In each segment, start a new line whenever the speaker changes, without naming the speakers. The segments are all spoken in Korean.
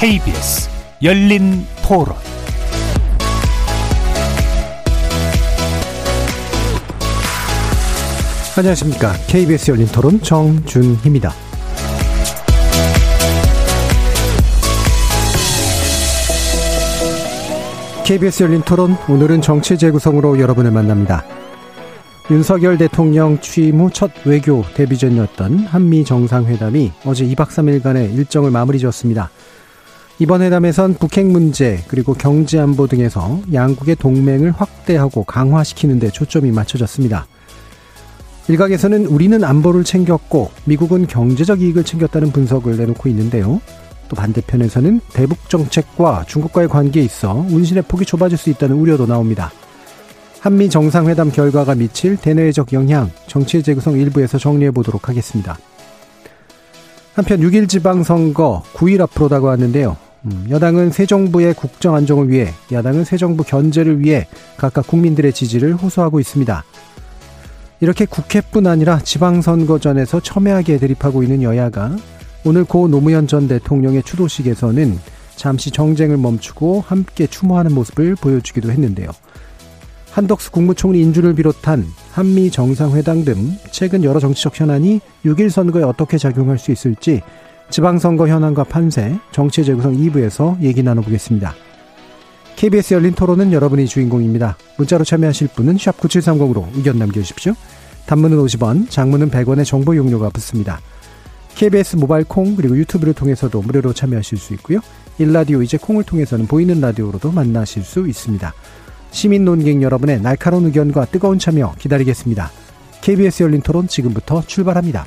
KBS 열린 토론
안녕하십니까. KBS 열린 토론 정준희입니다. KBS 열린 토론 오늘은 정치 재구성으로 여러분을 만납니다. 윤석열 대통령 취임 후 첫 외교 데뷔전이었던 한미 정상회담이 어제 2박 3일간의 일정을 마무리 지었습니다. 이번 회담에선 북핵 문제 그리고 경제 안보 등에서 양국의 동맹을 확대하고 강화시키는 데 초점이 맞춰졌습니다. 일각에서는 우리는 안보를 챙겼고 미국은 경제적 이익을 챙겼다는 분석을 내놓고 있는데요. 또 반대편에서는 대북 정책과 중국과의 관계에 있어 운신의 폭이 좁아질 수 있다는 우려도 나옵니다. 한미 정상회담 결과가 미칠 대내외적 영향, 정치의 재구성 일부에서 정리해 보도록 하겠습니다. 한편 6일 지방선거 9일 앞으로 다가왔는데요. 음, 여당은 새 정부의 국정 안정을 위해, 야당은 새 정부 견제를 위해 각각 국민들의 지지를 호소하고 있습니다. 이렇게 국회뿐 아니라 지방선거전에서 첨예하게 대립하고 있는 여야가 오늘 고 노무현 전 대통령의 추도식에서는 잠시 정쟁을 멈추고 함께 추모하는 모습을 보여주기도 했는데요. 한덕수 국무총리 인준을 비롯한 한미 정상회담 등 최근 여러 정치적 현안이 6일 선거에 어떻게 작용할 수 있을지 지방선거 현안과 판세, 정치 재구성 2부에서 얘기 나눠보겠습니다. KBS 열린 토론은 여러분이 주인공입니다. 문자로 참여하실 분은 9730으로 의견 남겨주십시오. 단문은 50원, 장문은 100원의 정보 용료가 붙습니다. KBS 모바일 콩 그리고 유튜브를 통해서도 무료로 참여하실 수 있고요. 일라디오 이제 콩을 통해서는 보이는 라디오로도 만나실 수 있습니다. 시민 논객 여러분의 날카로운 의견과 뜨거운 참여 기다리겠습니다. KBS 열린 토론 지금부터 출발합니다.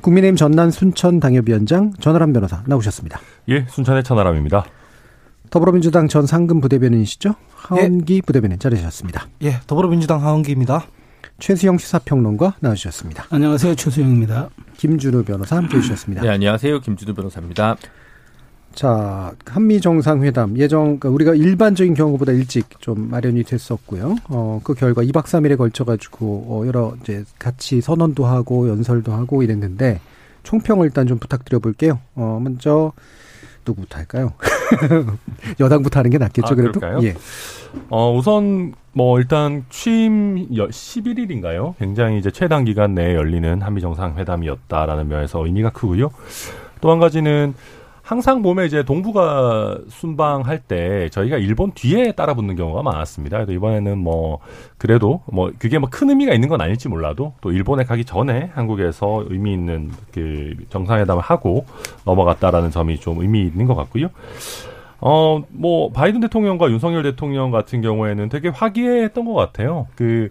국민의힘 전남 순천 당협위원장 전하람 변호사 나오셨습니다.
예, 순천의 천하람입니다.
더불어민주당 전 상금 부대변인이시죠? 하원기 예. 부대변인 자리하셨습니다.
예, 더불어민주당 하원기입니다.
최수영 시사평론가 나와주셨습니다.
안녕하세요. 최수영입니다.
김준우 변호사 함께 해 주셨습니다.
네, 안녕하세요. 김준우 변호사입니다.
자, 한미 정상회담 예정 그러니까 우리가 일반적인 경우보다 일찍 좀 마련이 됐었고요. 어, 그 결과 2박 3일에 걸쳐 가지고 어 여러 이제 같이 선언도 하고 연설도 하고 이랬는데 총평을 일단 좀 부탁드려 볼게요. 어, 먼저 누구부터 할까요? 여당부터 하는 게 낫겠죠, 아, 그래도.
그럴까요? 예. 어, 우선 뭐 일단 취임 11일인가요? 굉장히 이제 최단 기간 내에 열리는 한미 정상회담이었다라는 면에서 의미가 크고요. 또 한 가지는 항상 보면 이제 동북아 순방할 때 저희가 일본 뒤에 따라 붙는 경우가 많았습니다. 그래서 이번에는 뭐 그래도 뭐 그게 뭐 큰 의미가 있는 건 아닐지 몰라도 또 일본에 가기 전에 한국에서 의미 있는 그 정상회담을 하고 넘어갔다라는 점이 좀 의미 있는 것 같고요. 어, 뭐, 바이든 대통령과 윤석열 대통령 같은 경우에는 되게 화기애애했던 것 같아요. 그,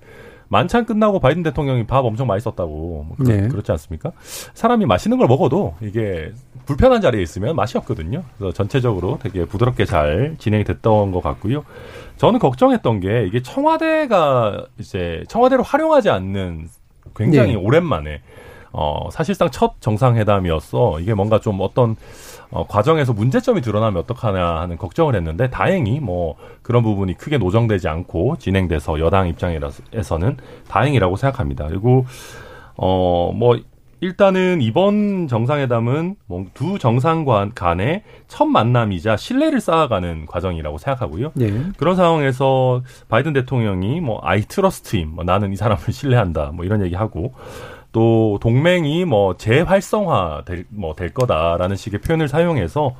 만찬 끝나고 바이든 대통령이 밥 엄청 썼다고 뭐 그렇, 네. 그렇지 않습니까? 사람이 맛있는 걸 먹어도 이게 불편한 자리에 있으면 맛이 없거든요. 그래서 전체적으로 되게 부드럽게 잘 진행이 됐던 것 같고요. 저는 걱정했던 게 이게 청와대가 이제 청와대로 활용하지 않는 굉장히 네. 오랜만에 어 사실상 첫 정상회담이었어. 이게 뭔가 좀 어떤 어, 과정에서 문제점이 드러나면 어떡하냐 하는 걱정을 했는데 다행히 뭐 그런 부분이 크게 노정되지 않고 진행돼서 여당 입장에서는 다행이라고 생각합니다. 그리고 어 뭐 일단은 이번 정상회담은 뭐두 정상 간의 첫 만남이자 신뢰를 쌓아가는 과정이라고 생각하고요. 네. 그런 상황에서 바이든 대통령이 뭐 I trust him, 뭐 나는 이 사람을 신뢰한다, 뭐 이런 얘기하고 또 동맹이 뭐 재활성화 될, 뭐 될 거다라는 식의 표현을 사용해서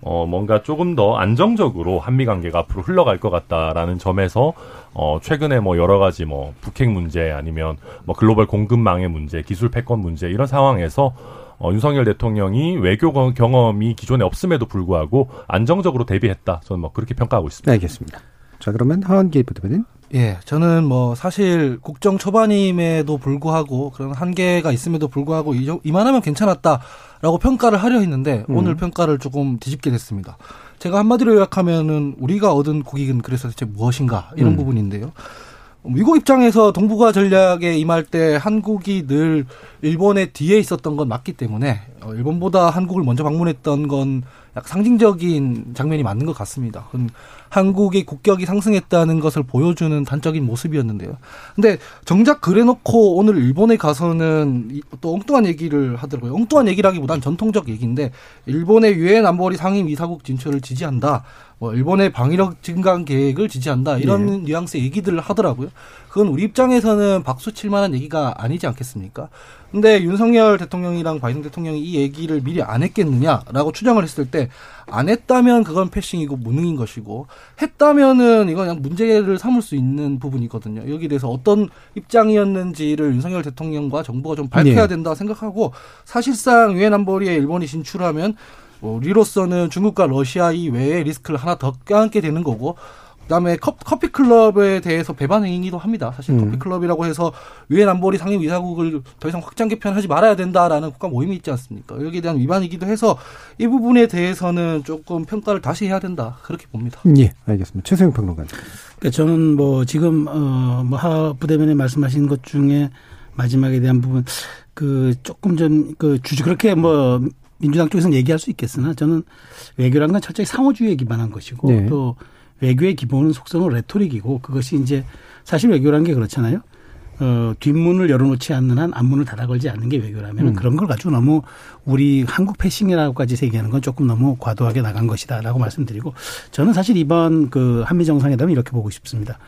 어 뭔가 조금 더 안정적으로 한미 관계가 앞으로 흘러갈 것 같다라는 점에서 어 최근에 뭐 여러 가지 뭐 북핵 문제 아니면 뭐 글로벌 공급망의 문제, 기술 패권 문제 이런 상황에서 어, 윤석열 대통령이 외교 경험이 기존에 없음에도 불구하고 안정적으로 대비했다. 저는 뭐 그렇게 평가하고 있습니다.
네, 알겠습니다. 자, 그러면 하원기 부대변인.
예, 저는 뭐 사실 국정 초반임에도 불구하고 그런 한계가 있음에도 불구하고 이만하면 괜찮았다라고 라고 평가를 하려 했는데
음.
오늘 평가를 조금 뒤집게 됐습니다. 제가 한마디로 요약하면은 우리가 얻은 고객은 그래서 대체 무엇인가 이런
음.
부분인데요. 미국 입장에서 동북아 전략에 임할 때 한국이 늘 일본의 뒤에 있었던 건 맞기 때문에 어, 일본보다 한국을 먼저 방문했던 건 약 상징적인 장면이 맞는 것 같습니다. 한국의 국격이 상승했다는 것을 보여주는 단적인 모습이었는데요. 근데 정작 그래놓고 오늘 일본에 가서는 이- 또 엉뚱한 얘기를 하더라고요. 엉뚱한 얘기라기보단 전통적 얘기인데 일본의 유엔 안보리 상임 이사국 진출을 지지한다. 뭐 일본의 방위력 증강 계획을 지지한다. 이런 뉘앙스의 얘기들을 하더라고요. 그건 우리 입장에서는 박수 칠 만한 얘기가 아니지 않겠습니까? 근데 윤석열 대통령이랑 바이든 대통령이 이 얘기를 미리 안 했겠느냐라고 추정을 했을 때 안 했다면 그건 패싱이고 무능인 것이고 했다면은 이건 그냥 문제를 삼을 수 있는 부분이거든요. 여기에 대해서 어떤 입장이었는지를 윤석열 대통령과 정부가 좀 밝혀야
네.
된다 생각하고 사실상 유엔 안보리에 일본이 진출하면 뭐 우리로서는 중국과 러시아 이외의 리스크를 하나 더 껴안게 되는 거고 그다음에 컵, 커피 클럽에 대해서 배반 행위도 합니다. 사실
음.
커피 클럽이라고 해서 유엔 안보리 상임 이사국을 더 이상 확장 개편하지 말아야 된다라는 국가 모임이 있지 않습니까? 여기에 대한 위반이기도 해서 이 부분에 대해서는 조금 평가를 다시 해야 된다 그렇게 봅니다.
예, 알겠습니다. 최소영 평론가님.
그러니까 저는 뭐 지금 어뭐 부대변인 말씀하신 것 중에 마지막에 대한 부분 그 조금 좀그 주주 그렇게 뭐 민주당 쪽에서는 얘기할 수 있겠으나 저는 외교란 건 철저히 상호주의에 기반한 것이고
네.
또 외교의 기본은 속성은 레토릭이고 그것이 이제 사실 외교란 게 그렇잖아요. 어, 뒷문을 열어놓지 않는 한 앞문을 닫아 걸지 않는 게 외교라면
음.
그런 걸 가지고 너무 우리 한국 패싱이라고까지 얘기하는 건 조금 너무 과도하게 나간 것이다라고 말씀드리고 저는 사실 이번 그 한미 정상회담을 이렇게 보고 싶습니다.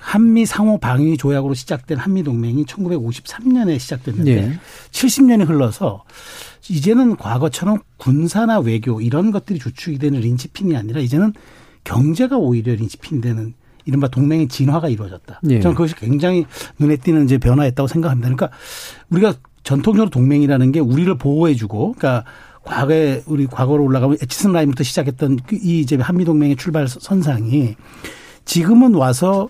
한미 상호 방위 조약으로 시작된 한미 동맹이 1953년에 시작됐는데
예.
70년이 흘러서 이제는 과거처럼 군사나 외교 이런 것들이 주축이 되는 린치핀이 아니라 이제는 경제가 오히려 린치핀 되는 이른바 동맹의 진화가 이루어졌다.
예.
저는 그것이 굉장히 눈에 띄는 이제 변화였다고 생각합니다. 그러니까 우리가 전통적으로 동맹이라는 게 우리를 보호해주고, 그러니까 과거에 우리 과거로 올라가면 에치슨 라인부터 시작했던 그이 이제 한미 동맹의 출발 선상이 지금은 와서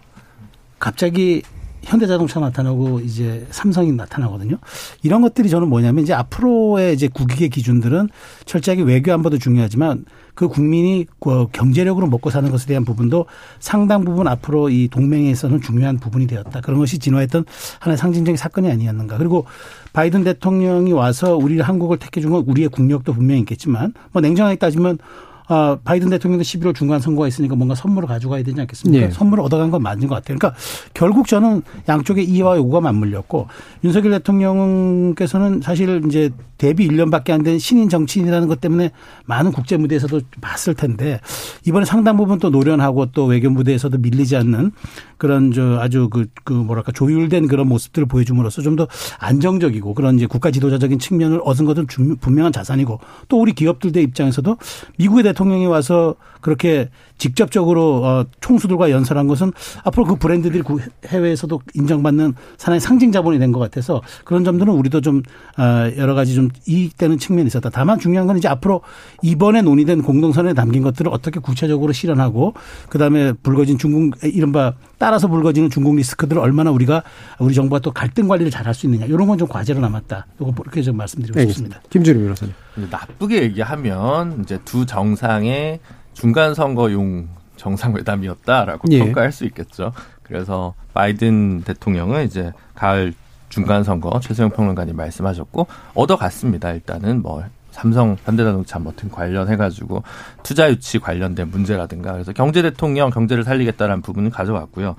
갑자기 현대자동차 나타나고 이제 삼성이 나타나거든요. 이런 것들이 저는 뭐냐면 이제 앞으로의 이제 국익의 기준들은 철저하게 외교 안보도 중요하지만 그 국민이 그 경제력으로 먹고 사는 것에 대한 부분도 상당 부분 앞으로 이 동맹에서는 중요한 부분이 되었다. 그런 것이 진화했던 하나의 상징적인 사건이 아니었는가. 그리고 바이든 대통령이 와서 우리 한국을 택해 준 건 우리의 국력도 분명히 있겠지만 뭐 냉정하게 따지면 아, 바이든 대통령도 11월 중간 선거가 있으니까 뭔가 선물을 가져가야 되지 않겠습니까?
예.
선물을 얻어간 건 맞는 것 같아요. 그러니까 결국 저는 양쪽의 이해와 요구가 맞물렸고 윤석열 대통령께서는 사실 이제 데뷔 1년밖에 안 된 신인 정치인이라는 것 때문에 많은 국제 무대에서도 봤을 텐데 이번에 상당 부분 또 노련하고 또 외교 무대에서도 밀리지 않는 그런 저 아주 그, 그 뭐랄까 조율된 그런 모습들을 보여줌으로써 좀 더 안정적이고 그런 이제 국가 지도자적인 측면을 얻은 것은 중- 분명한 자산이고 또 우리 기업들의 입장에서도 미국의 대통령이 와서 그렇게 직접적으로 어, 총수들과 연설한 것은 앞으로 그 브랜드들이 구- 해외에서도 인정받는 사나이 상징 자본이 된 것 같아서 그런 점들은 우리도 좀 어, 여러 가지 좀 이익되는 측면이 있었다. 다만 중요한 건 이제 앞으로 이번에 논의된 공동선에 담긴 것들을 어떻게 구체적으로 실현하고 그다음에 불거진 중국 이른바 따라서 불거지는 중국 리스크들을 얼마나 우리가 우리 정부가 또 갈등 관리를 잘 할 수 있느냐 이런 건 좀 과제로 남았다. 이거 이렇게 좀 말씀드리고 싶습니다.
알겠습니다. 김준우 변호사님.
나쁘게 얘기하면 이제 두 정상 의 중간 선거용 정상회담이었다라고
예.
평가할 수 있겠죠. 그래서 바이든 대통령은 이제 가을 중간 선거 최수영 평론가님 말씀하셨고 얻어갔습니다. 일단은 뭐 삼성, 현대자동차 뭐등 관련해 가지고 투자 유치 관련된 문제라든가 그래서 경제 대통령 경제를 살리겠다라는 부분은 가져갔고요.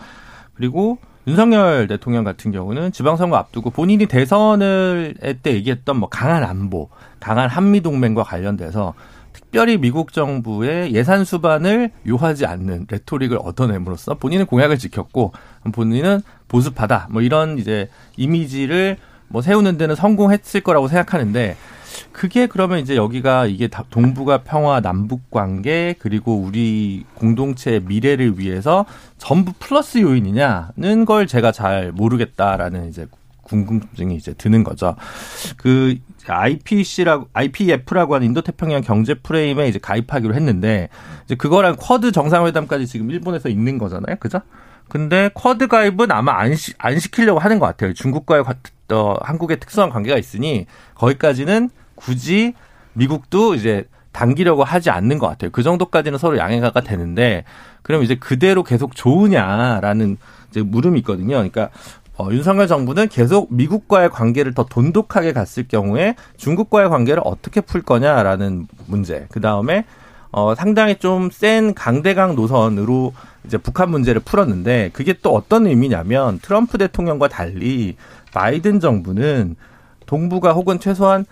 그리고 윤석열 대통령 같은 경우는 지방선거 앞두고 본인이 대선을 할때 얘기했던 뭐 강한 안보, 강한 한미 동맹과 관련돼서 특별히 미국 정부의 예산 수반을 요하지 않는 레토릭을 얻어냄으로써 본인은 공약을 지켰고 본인은 보수파다 뭐 이런 이제 이미지를 뭐 세우는 데는 성공했을 거라고 생각하는데 그게 그러면 이제 여기가 이게 다 동북아 평화 남북 관계 그리고 우리 공동체의 미래를 위해서 전부 플러스 요인이냐는 걸 제가 잘 모르겠다라는 이제 궁금증이 이제 드는 거죠. 그 IPC라고 IPF라고 하는 인도 태평양 경제 프레임에 이제 가입하기로 했는데 이제 그거랑 쿼드 정상회담까지 지금 일본에서 있는 거잖아요. 그죠? 근데 쿼드 가입은 아마 안, 시, 안 시키려고 하는 것 같아요. 중국과의 과- 어, 한국의 특수한 관계가 있으니 거기까지는 굳이 미국도 이제 당기려고 하지 않는 것 같아요. 그 정도까지는 서로 양해가 되는데 그럼 이제 그대로 계속 좋으냐라는 이제 물음이 있거든요. 그러니까 어, 윤석열 정부는 계속 미국과의 관계를 더 돈독하게 갔을 경우에 중국과의 관계를 어떻게 풀 거냐라는 문제. 그 다음에 어, 상당히 좀 센 강대강 노선으로 이제 북한 문제를 풀었는데 그게 또 어떤 의미냐면 트럼프 대통령과 달리 바이든 정부는 동북아 혹은 최소한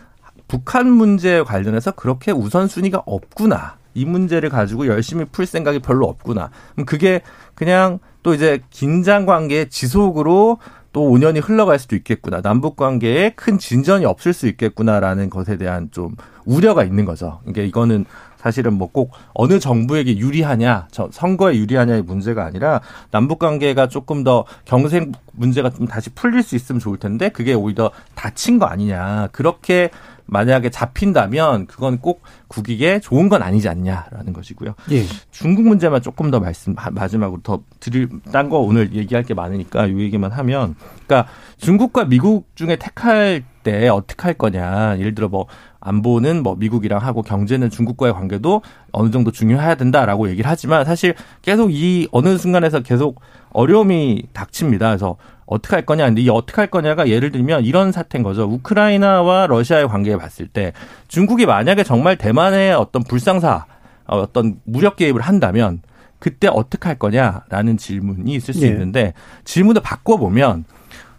북한 문제에 관련해서 그렇게 우선순위가 없구나. 이 문제를 가지고 열심히 풀 생각이 별로 없구나. 그럼 그게 그냥 또 이제 긴장 관계의 지속으로 또 5년이 흘러갈 수도 있겠구나. 남북 관계에 큰 진전이 없을 수 있겠구나라는 것에 대한 좀 우려가 있는 거죠. 이게 이거는 사실은 뭐 꼭 어느 정부에게 유리하냐, 선거에 유리하냐의 문제가 아니라 남북 관계가 조금 더 경색 문제가 좀 다시 풀릴 수 있으면 좋을 텐데 그게 오히려 다친 거 아니냐. 그렇게 만약에 잡힌다면 그건 꼭 국익에 좋은 건 아니지 않냐라는 것이고요. 예. 중국 문제만 조금 더 말씀 마지막으로 더 드릴 딴 거 오늘 얘기할 게 많으니까 이 얘기만 하면 그러니까 중국과 미국 중에 택할 때 어떻게 할 거냐. 예를 들어 뭐 안보는 뭐 미국이랑 하고 경제는 중국과의 관계도 어느 정도 중요해야 된다라고 얘기를 하지만 사실 계속 이 어느 순간에서 계속 어려움이 닥칩니다. 그래서 어떻게 할 거냐. 근데 이 어떻게 할 거냐가 예를 들면 이런 사태인 거죠. 우크라이나와 러시아의 관계에 봤을 때 중국이 만약에 정말 대만의 어떤 불상사 어, 어떤 무력 개입을 한다면 그때 어떻게 할 거냐라는 질문이 있을 수 예. 있는데 질문을 바꿔보면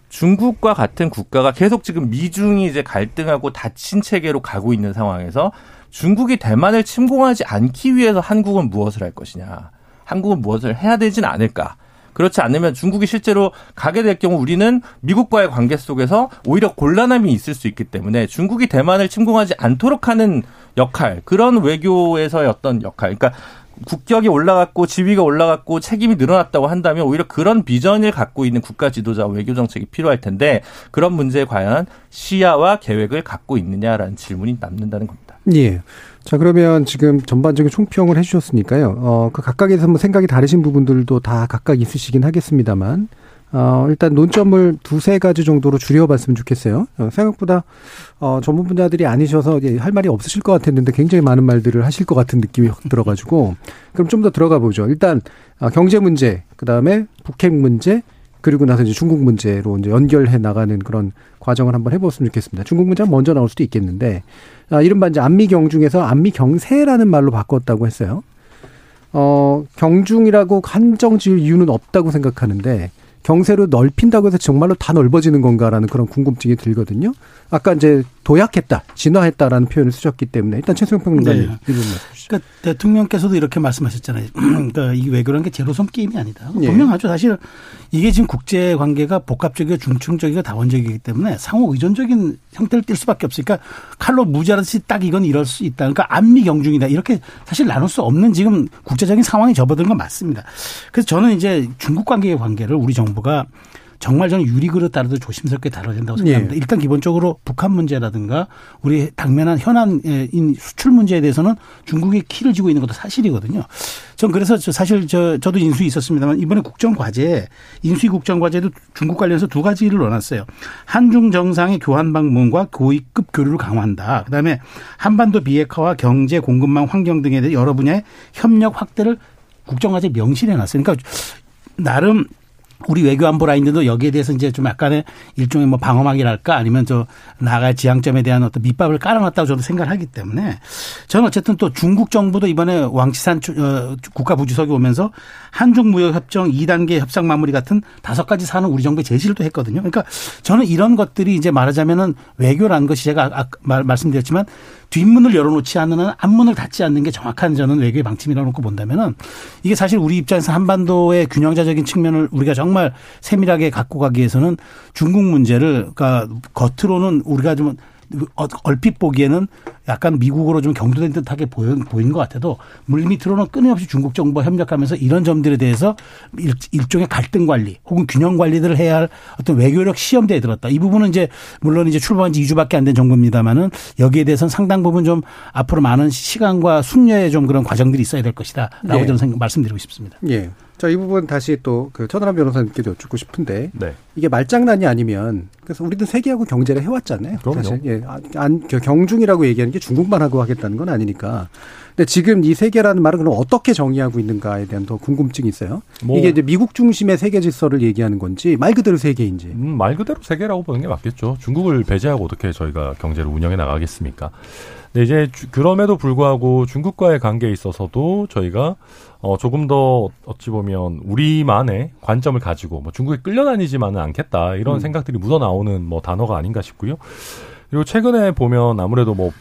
중국과 같은 국가가 계속 지금 미중이 이제 갈등하고 닫힌 체계로 가고 있는 상황에서 중국이 대만을 침공하지 않기 위해서 한국은 무엇을 할 것이냐. 한국은 무엇을 해야 되진 않을까. 그렇지 않으면 중국이 실제로 가게 될 경우 우리는 미국과의 관계 속에서 오히려 곤란함이 있을 수 있기 때문에 중국이 대만을 침공하지 않도록 하는 역할, 그런 외교에서의 어떤 역할. 그러니까 국격이 올라갔고 지위가 올라갔고 책임이 늘어났다고 한다면 오히려 그런 비전을 갖고 있는 국가 지도자 외교 정책이 필요할 텐데 그런 문제에 과연 시야와 계획을 갖고 있느냐라는 질문이 남는다는 겁니다.
예. 자, 그러면 지금 전반적인 총평을 해주셨으니까요. 어, 그 각각에서 뭐 생각이 다르신 부분들도 다 각각 있으시긴 하겠습니다만, 어, 일단 논점을 두세 가지 정도로 줄여봤으면 좋겠어요. 어, 생각보다, 어, 전문 분야들이 아니셔서 할 말이 없으실 것 같았는데 굉장히 많은 말들을 하실 것 같은 느낌이 확 들어가지고, 그럼 좀 더 들어가 보죠. 일단, 어, 경제 문제, 그 다음에 북핵 문제, 그리고 나서 이제 중국 문제로 이제 연결해 나가는 그런 과정을 한번 해봤으면 좋겠습니다. 중국 문제가 먼저 나올 수도 있겠는데, 아, 이른바 이제 안미경 중에서 안미경세라는 말로 바꿨다고 했어요. 어, 경중이라고 한정 지을 이유는 없다고 생각하는데, 경세로 넓힌다고 해서 정말로 다 넓어지는 건가라는 그런 궁금증이 들거든요. 아까 이제 도약했다, 진화했다라는 표현을 쓰셨기 때문에 일단 최승영 평론가님 네.
그러니까 대통령께서도 이렇게 말씀하셨잖아요. 그러니까 이 외교라는 게 제로섬 게임이 아니다. 네. 분명하죠. 사실 이게 지금 국제 관계가 복합적이고 중층적이고 다원적이기 때문에 상호 의존적인 형태를 띌 수밖에 없으니까 칼로 무자르듯이 딱 이건 이럴 수 있다. 그러니까 안미 경중이다. 이렇게 사실 나눌 수 없는 지금 국제적인 상황이 접어든 건 맞습니다. 그래서 저는 이제 중국 관계의 관계를 우리 정부 가 정말 저는 유리그릇 따라도 조심스럽게 다뤄야 된다고 생각합니다. 예. 일단 기본적으로 북한 문제라든가 우리 당면한 현안인 수출 문제에 대해서는 중국이 키를 쥐고 있는 것도 사실이거든요. 전 그래서 사실 저 저도 인수위 있었습니다만 이번에 국정 과제 인수위 국정 과제도 중국 관련해서 두 가지를 넣어놨어요. 한중 정상의 교환 방문과 고위급 교류를 강화한다. 그다음에 한반도 비핵화와 경제 공급망 환경 등에 대해 여러 분야의 협력 확대를 국정과제 명시해놨어요. 그러니까 나름 우리 외교안보 라인들도 여기에 대해서 이제 좀 약간의 일종의 뭐 방어막이랄까 아니면 저 나갈 지향점에 대한 어떤 밑밥을 깔아놨다고 저도 생각을 하기 때문에 저는 어쨌든 또 중국 정부도 이번에 왕치산 어, 국가부주석이 오면서 한중 무역협정 2단계 협상 마무리 같은 다섯 가지 사안을 우리 정부에 제시를 또 했거든요. 그러니까 저는 이런 것들이 이제 말하자면은 외교라는 것이 제가 아까 말, 말씀드렸지만 뒷문을 열어놓지 않는 한 앞문을 닫지 않는 게 정확한 저는 외교의 방침이라고 놓고 본다면은 이게 사실 우리 입장에서 한반도의 균형자적인 측면을 우리가 정말 세밀하게 갖고 가기 위해서는 중국 문제를 그러니까 겉으로는 우리가 좀 어, 얼핏 보기에는 약간 미국으로 좀 경도된 듯하게 보인, 보인 것 같아도 물밑으로는 끊임없이 중국 정부와 협력하면서 이런 점들에 대해서 일, 일종의 갈등 관리 혹은 균형 관리들을 해야 할 어떤 외교력 시험대에 들었다. 이 부분은 이제 물론 이제 출범한 지 2주밖에 안 된 정부입니다만은 여기에 대해서는 상당 부분 좀 앞으로 많은 시간과 숙려의 좀 그런 과정들이 있어야 될 것이다. 라고 네. 저는 생각, 말씀드리고 싶습니다.
예. 자, 이 부분 다시 또 그 천하람 변호사님께도 여쭙고 싶은데
네.
이게 말장난이 아니면 그래서 우리도 세계하고 경제를 해왔잖아요.
그럼요.
사실 예, 안, 안- 경중이라고 얘기하는 게 중국만 하고 하겠다는 건 아니니까. 근데 지금 이 세계라는 말은 그럼 어떻게 정의하고 있는가에 대한 더 궁금증이 있어요.
뭐-
이게 이제 미국 중심의 세계 질서를 얘기하는 건지 말 그대로 세계인지.
음, 말 그대로 세계라고 보는 게 맞겠죠. 중국을 배제하고 어떻게 저희가 경제를 운영해 나가겠습니까? 근데 이제 주- 그럼에도 불구하고 중국과의 관계에 있어서도 저희가 어, 조금 더 어찌 보면 우리만의 관점을 가지고 뭐 중국에 끌려다니지만은 않겠다 이런
음.
생각들이 묻어 나오는 뭐 단어가 아닌가 싶고요. 그리고 최근에 보면 아무래도 뭐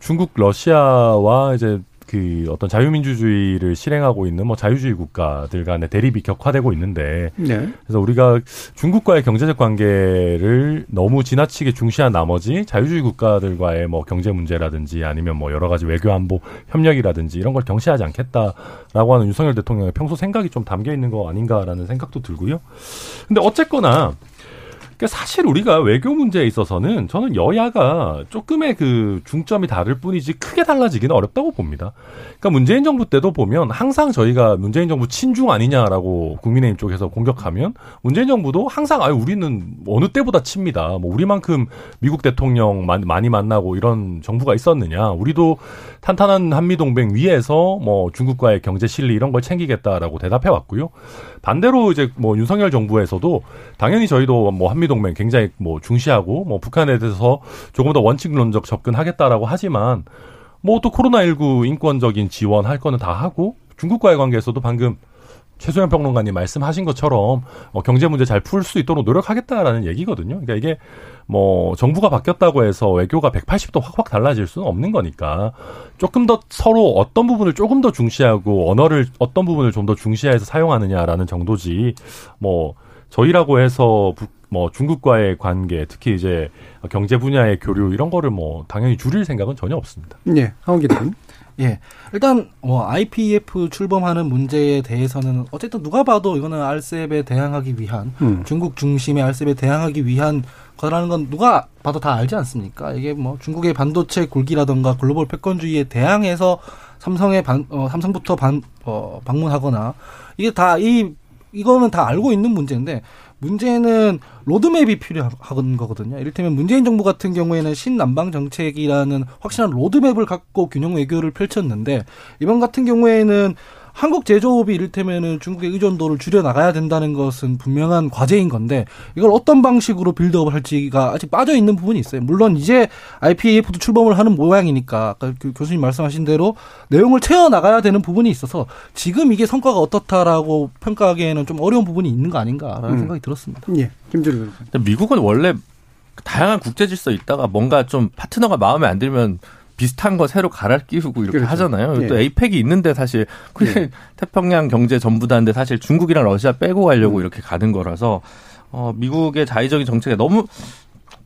중국 러시아와 이제 그 어떤 자유민주주의를 실행하고 있는 뭐 자유주의 국가들 간의 대립이 격화되고 있는데
네.
그래서 우리가 중국과의 경제적 관계를 너무 지나치게 중시한 나머지 자유주의 국가들과의 뭐 경제 문제라든지 아니면 뭐 여러 가지 외교 안보 협력이라든지 이런 걸 경시하지 않겠다라고 하는 윤석열 대통령의 평소 생각이 좀 담겨 있는 거 아닌가라는 생각도 들고요. 근데 어쨌거나 그러니까 사실 우리가 외교 문제에 있어서는 저는 여야가 조금의 그 중점이 다를 뿐이지 크게 달라지기는 어렵다고 봅니다. 그러니까 문재인 정부 때도 보면 항상 저희가 문재인 정부 친중 아니냐라고 국민의힘 쪽에서 공격하면 문재인 정부도 항상 아 우리는 어느 때보다 칩니다. 뭐 우리만큼 미국 대통령 마- 많이 만나고 이런 정부가 있었느냐. 우리도 탄탄한 한미 동맹 위에서 뭐 중국과의 경제 실리 이런 걸 챙기겠다라고 대답해 왔고요. 반대로 이제 뭐 윤석열 정부에서도 당연히 저희도 뭐 한미 동맹 굉장히 뭐 중시하고 뭐 북한에 대해서 조금 더 원칙론적 접근하겠다라고 하지만 뭐 또 코로나19 인권적인 지원 할 거는 다 하고 중국과의 관계에서도 방금 최소영 평론가님 말씀하신 것처럼 어, 경제 문제 잘 풀 수 있도록 노력하겠다라는 얘기거든요. 그러니까 이게 뭐 정부가 바뀌었다고 해서 외교가 180도 확확 달라질 수는 없는 거니까 조금 더 서로 어떤 부분을 조금 더 중시하고 언어를 어떤 부분을 좀 더 중시해서 사용하느냐라는 정도지 뭐 저희라고 해서 북- 뭐 중국과의 관계 특히 이제 경제 분야의 교류 이런 거를 뭐 당연히 줄일 생각은 전혀 없습니다.
예, 하원 기자님.
예. 일단 뭐 IPEF 출범하는 문제에 대해서는 어쨌든 누가 봐도 이거는 알셉에 대항하기 위한
음.
중국 중심의 알셉에 대항하기 위한 거라는 건 누가 봐도 다 알지 않습니까? 이게 뭐 중국의 반도체 굴기라던가 글로벌 패권주의에 대항해서 삼성의 반, 어, 삼성부터 반, 어, 방문하거나 이게 다 이, 이거는 다 알고 있는 문제인데 문제는 로드맵이 필요한 거거든요. 이를테면 문재인 정부 같은 경우에는 신남방 정책이라는 확실한 로드맵을 갖고 균형 외교를 펼쳤는데 이번 같은 경우에는 한국 제조업이 이를테면은 중국의 의존도를 줄여 나가야 된다는 것은 분명한 과제인 건데 이걸 어떤 방식으로 빌드업을 할지가 아직 빠져 있는 부분이 있어요. 물론 이제 IPEF도 출범을 하는 모양이니까 아까 그 교수님 말씀하신 대로 내용을 채워 나가야 되는 부분이 있어서 지금 이게 성과가 어떻다라고 평가하기에는 좀 어려운 부분이 있는 거 아닌가라는
음.
생각이 들었습니다.
예.
근데 미국은 원래 다양한 국제 질서 있다가 뭔가 좀 파트너가 마음에 안 들면 비슷한 거 새로 갈아 끼우고 이렇게
그렇죠.
하잖아요. 또
예.
에이펙이 있는데 사실 그게 태평양 경제 전부다인데 사실 중국이랑 러시아 빼고 가려고 이렇게 가는 거라서 어 미국의 자의적인 정책에 너무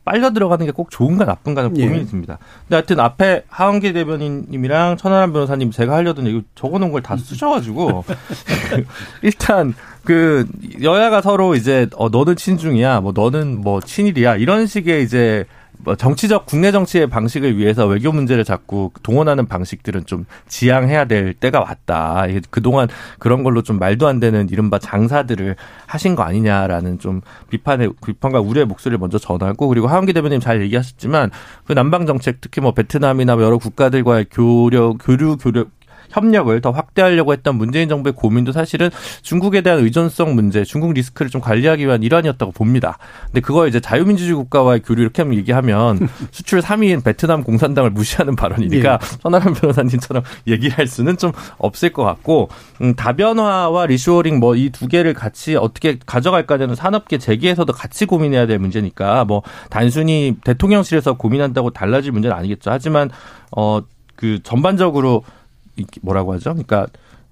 빨려 들어가는 게 꼭 좋은가 나쁜가는
예.
고민이 듭니다. 근데 하여튼 앞에 하은기 대변인님이랑 천하람 변호사님 제가 하려던 얘기 적어놓은 걸 다 쓰셔가지고 일단 그 여야가 서로 이제 어 너는 친중이야, 뭐 너는 뭐 친일이야 이런 식의 이제 뭐 정치적 국내 정치의 방식을 위해서 외교 문제를 자꾸 동원하는 방식들은 좀 지양해야 될 때가 왔다. 그동안 그런 걸로 좀 말도 안 되는 이른바 장사들을 하신 거 아니냐라는 좀 비판의 비판과 우려의 목소리를 먼저 전하고 그리고 하은기 대변인 잘 얘기하셨지만 그 남방 정책 특히 뭐 베트남이나 여러 국가들과의 교류 교류 교류 협력을 더 확대하려고 했던 문재인 정부의 고민도 사실은 중국에 대한 의존성 문제, 중국 리스크를 좀 관리하기 위한 일환이었다고 봅니다. 근데 그걸 이제 자유민주주의 국가와의 교류 이렇게 하면 얘기하면 수출 3위인 베트남 공산당을 무시하는 발언이니까 천하람 변호사님처럼 얘기할 수는 좀 없을 것 같고 음, 다변화와 리쇼어링 뭐 이 두 개를 같이 어떻게 가져갈까냐는 산업계 재계에서도 같이 고민해야 될 문제니까 뭐 단순히 대통령실에서 고민한다고 달라질 문제는 아니겠죠. 하지만 어 그 전반적으로 이 뭐라고 하죠? 그러니까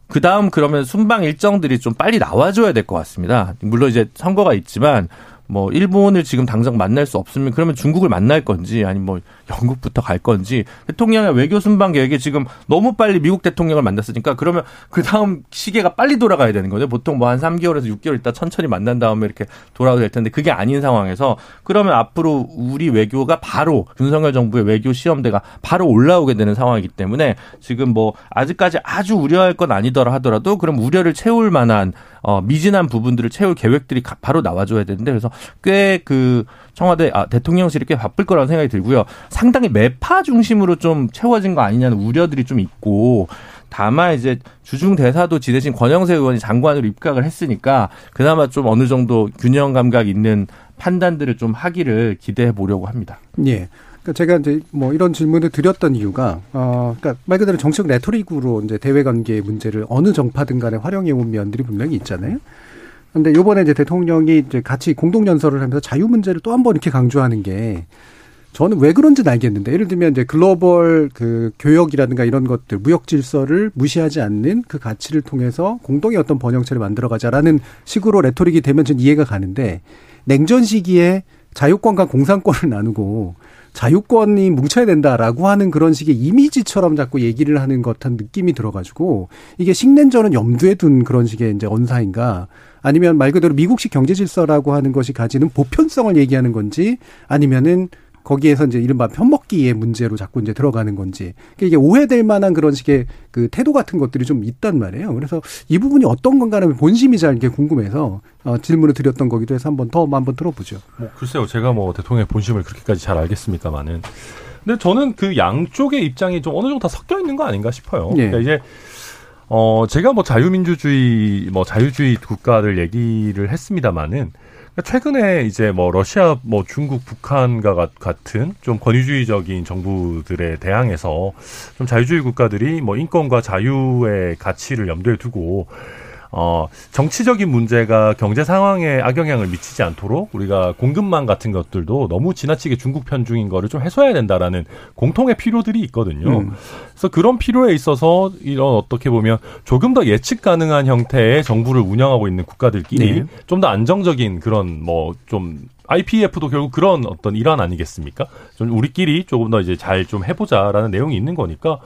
그 다음 그러면 순방 일정들이 좀 빨리 나와줘야 될 것 같습니다. 물론 이제 선거가 있지만 뭐 일본을 지금 당장 만날 수 없으면 그러면 중국을 만날 건지 아니면 뭐 영국부터 갈 건지 대통령의 외교 순방 계획이 지금 너무 빨리 미국 대통령을 만났으니까 그러면 그 다음 시계가 빨리 돌아가야 되는 거죠. 보통 뭐 한 3개월에서 6개월 있다 천천히 만난 다음에 이렇게 돌아도 될 텐데 그게 아닌 상황에서 그러면 앞으로 우리 외교가 바로 윤석열 정부의 외교 시험대가 바로 올라오게 되는 상황이기 때문에 지금 뭐 아직까지 아주 우려할 건 아니더라 하더라도 그럼 우려를 채울 만한 어, 미진한 부분들을 채울 계획들이 바로 나와줘야 되는데 그래서 꽤 그 청와대 아, 대통령실이 꽤 바쁠 거라는 생각이 들고요. 상당히 매파 중심으로 좀 채워진 거 아니냐는 우려들이 좀 있고 다만 이제 주중 대사도 지내신 권영세 의원이 장관으로 입각을 했으니까 그나마 좀 어느 정도 균형 감각 있는 판단들을 좀 하기를 기대해 보려고 합니다.
예. 그러니까 제가 이제 뭐 이런 질문을 드렸던 이유가 어 그러니까 말 그대로 정책 레토릭으로 이제 대외 관계 문제를 어느 정파든 간에 활용해 온 면들이 분명히 있잖아요. 근데 요번에 이제 대통령이 이제 같이 공동 연설을 하면서 자유 문제를 또 한 번 이렇게 강조하는 게 저는 왜 그런지는 알겠는데 예를 들면 이제 글로벌 그 교역이라든가 이런 것들 무역 질서를 무시하지 않는 그 가치를 통해서 공동의 어떤 번영체를 만들어가자라는 식으로 레토릭이 되면 전 이해가 가는데 냉전 시기에 자유권과 공산권을 나누고 자유권이 뭉쳐야 된다라고 하는 그런 식의 이미지처럼 자꾸 얘기를 하는 것한 느낌이 들어가지고 이게 식냉전은 염두에 둔 그런 식의 이제 언사인가? 아니면 말 그대로 미국식 경제 질서라고 하는 것이 가지는 보편성을 얘기하는 건지 아니면은 거기에서 이제 이른바 편먹기의 문제로 자꾸 이제 들어가는 건지 그러니까 이게 오해될 만한 그런 식의 그 태도 같은 것들이 좀 있단 말이에요. 그래서 이 부분이 어떤 건가는 본심이 잘 이게 궁금해서 어, 질문을 드렸던 거기도 해서 한번 더 한번 들어보죠.
뭐 글쎄요, 제가 뭐 대통령의 본심을 그렇게까지 잘 알겠습니까만은, 근데 저는 그 양쪽의 입장이 좀 어느 정도 다 섞여 있는 거 아닌가 싶어요.
예.
그러니까 이제 어 제가 뭐 자유민주주의 뭐 자유주의 국가를 얘기를 했습니다마는 최근에 이제 뭐 러시아, 뭐 중국, 북한과 같은 좀 권위주의적인 정부들에 대항해서 좀 자유주의 국가들이 뭐 인권과 자유의 가치를 염두에 두고 어, 정치적인 문제가 경제 상황에 악영향을 미치지 않도록 우리가 공급망 같은 것들도 너무 지나치게 중국 편중인 거를 좀 해소해야 된다라는 공통의 필요들이 있거든요. 음. 그래서 그런 필요에 있어서 이런 어떻게 보면 조금 더 예측 가능한 형태의 정부를 운영하고 있는 국가들끼리 네. 좀더 안정적인 그런 뭐좀 IPF도 결국 그런 어떤 일환 아니겠습니까? 좀 우리끼리 조금 더 이제 잘 좀 해보자라는 내용이 있는 거니까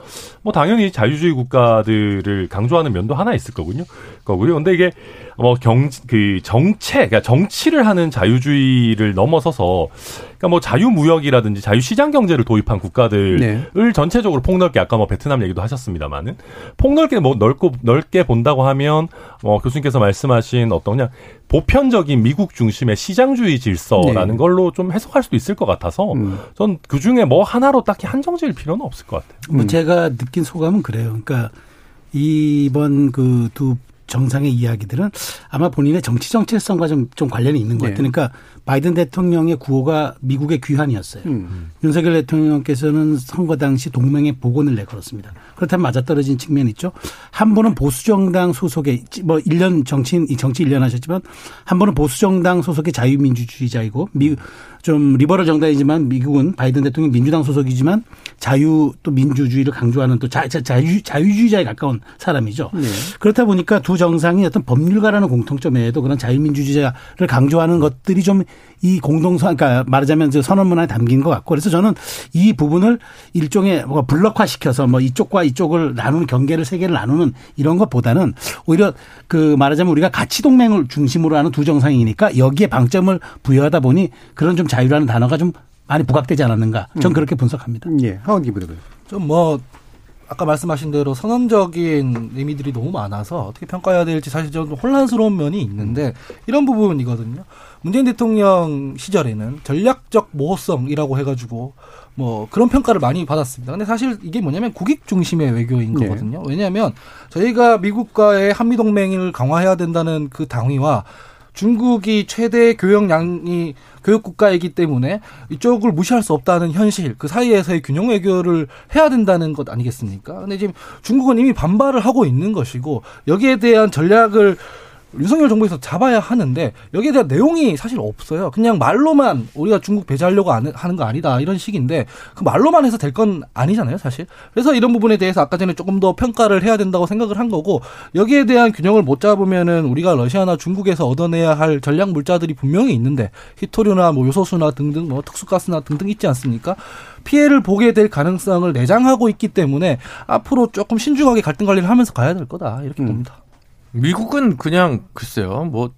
뭐 당연히 자유주의 국가들을 강조하는 면도 하나 있을 거군요. 거고요. 근데 이게 뭐 경 그 정체, 그러니까 정치를 하는 자유주의를 넘어서서 그러니까 뭐 자유무역이라든지 자유시장 경제를 도입한 국가들을 네. 전체적으로 폭넓게 아까 뭐 베트남 얘기도 하셨습니다만은 폭넓게 뭐 넓고 넓게 본다고 하면 뭐 교수님께서 말씀하신 어떤 그냥 보편적인 미국 중심의 시장주의 질서라는 네. 걸로 좀 해석할 수도 있을 것 같아서 음. 전그 중에 뭐 하나로 딱히 한정 지을 필요는 없을 것 같아요.
뭐 음. 제가 느낀 소감은 그래요. 그러니까 이번 그 두 정상의 이야기들은 아마 본인의 정치 정체성과 좀, 좀 관련이 있는 것 네. 같아요. 그러니까 바이든 대통령의 구호가 미국의 귀환이었어요. 음. 윤석열 대통령께서는 선거 당시 동맹의 복원을 내걸었습니다. 그렇다면 맞아떨어진 측면이 있죠. 한 분은 보수정당 소속의 뭐 1년 정치인, 정치 1년 하셨지만 한 분은 보수정당 소속의 자유민주주의자이고 미, 좀 리버럴 정당이지만 미국은 바이든 대통령 민주당 소속이지만 자유 또 민주주의를 강조하는 또 자, 자, 자유, 자유주의자에 가까운 사람이죠. 네. 그렇다 보니까 두 정상이 어떤 법률가라는 공통점에도 그런 자유민주주의를 강조하는 것들이 좀이 공동선, 그러니까 말하자면 선언 문화에 담긴 것 같고 그래서 저는 이 부분을 일종의 뭐가 블록화 시켜서 뭐 이쪽과 이쪽을 나누는 경계를 세계를 나누는 이런 것보다는 오히려 그 말하자면 우리가 가치 동맹을 중심으로 하는 두 정상이니까 여기에 방점을 부여하다 보니 그런 좀 자유라는 단어가 좀 많이 부각되지 않았는가. 전 음. 그렇게 분석합니다.
예. 하원 기 부대표.
좀뭐 아까 말씀하신 대로 선언적인 의미들이 너무 많아서 어떻게 평가해야 될지 사실 좀 혼란스러운 면이 있는데 이런 부분이거든요. 문재인 대통령 시절에는 전략적 모호성이라고 해가지고 뭐 그런 평가를 많이 받았습니다. 근데 사실 이게 뭐냐면 국익 중심의 외교인 네. 거거든요. 네. 왜냐하면 저희가 미국과의 한미 동맹을 강화해야 된다는 그 당위와 중국이 최대 교역량이 교육 국가이기 때문에 이쪽을 무시할 수 없다는 현실 그 사이에서의 균형 외교를 해야 된다는 것 아니겠습니까? 근데 지금 중국은 이미 반발을 하고 있는 것이고 여기에 대한 전략을 윤석열 정부에서 잡아야 하는데 여기에 대한 내용이 사실 없어요. 그냥 말로만 우리가 중국 배제하려고 하는 거 아니다 이런 식인데 그 말로만 해서 될 건 아니잖아요, 사실. 그래서 이런 부분에 대해서 아까 전에 조금 더 평가를 해야 된다고 생각을 한 거고 여기에 대한 균형을 못 잡으면은 우리가 러시아나 중국에서 얻어내야 할 전략 물자들이 분명히 있는데 히토류나 뭐 요소수나 등등 뭐 특수가스나 등등 있지 않습니까? 피해를 보게 될 가능성을 내장하고 있기 때문에 앞으로 조금 신중하게 갈등 관리를 하면서 가야 될 거다 이렇게 음. 봅니다.
미국은 그냥 글쎄요. 뭐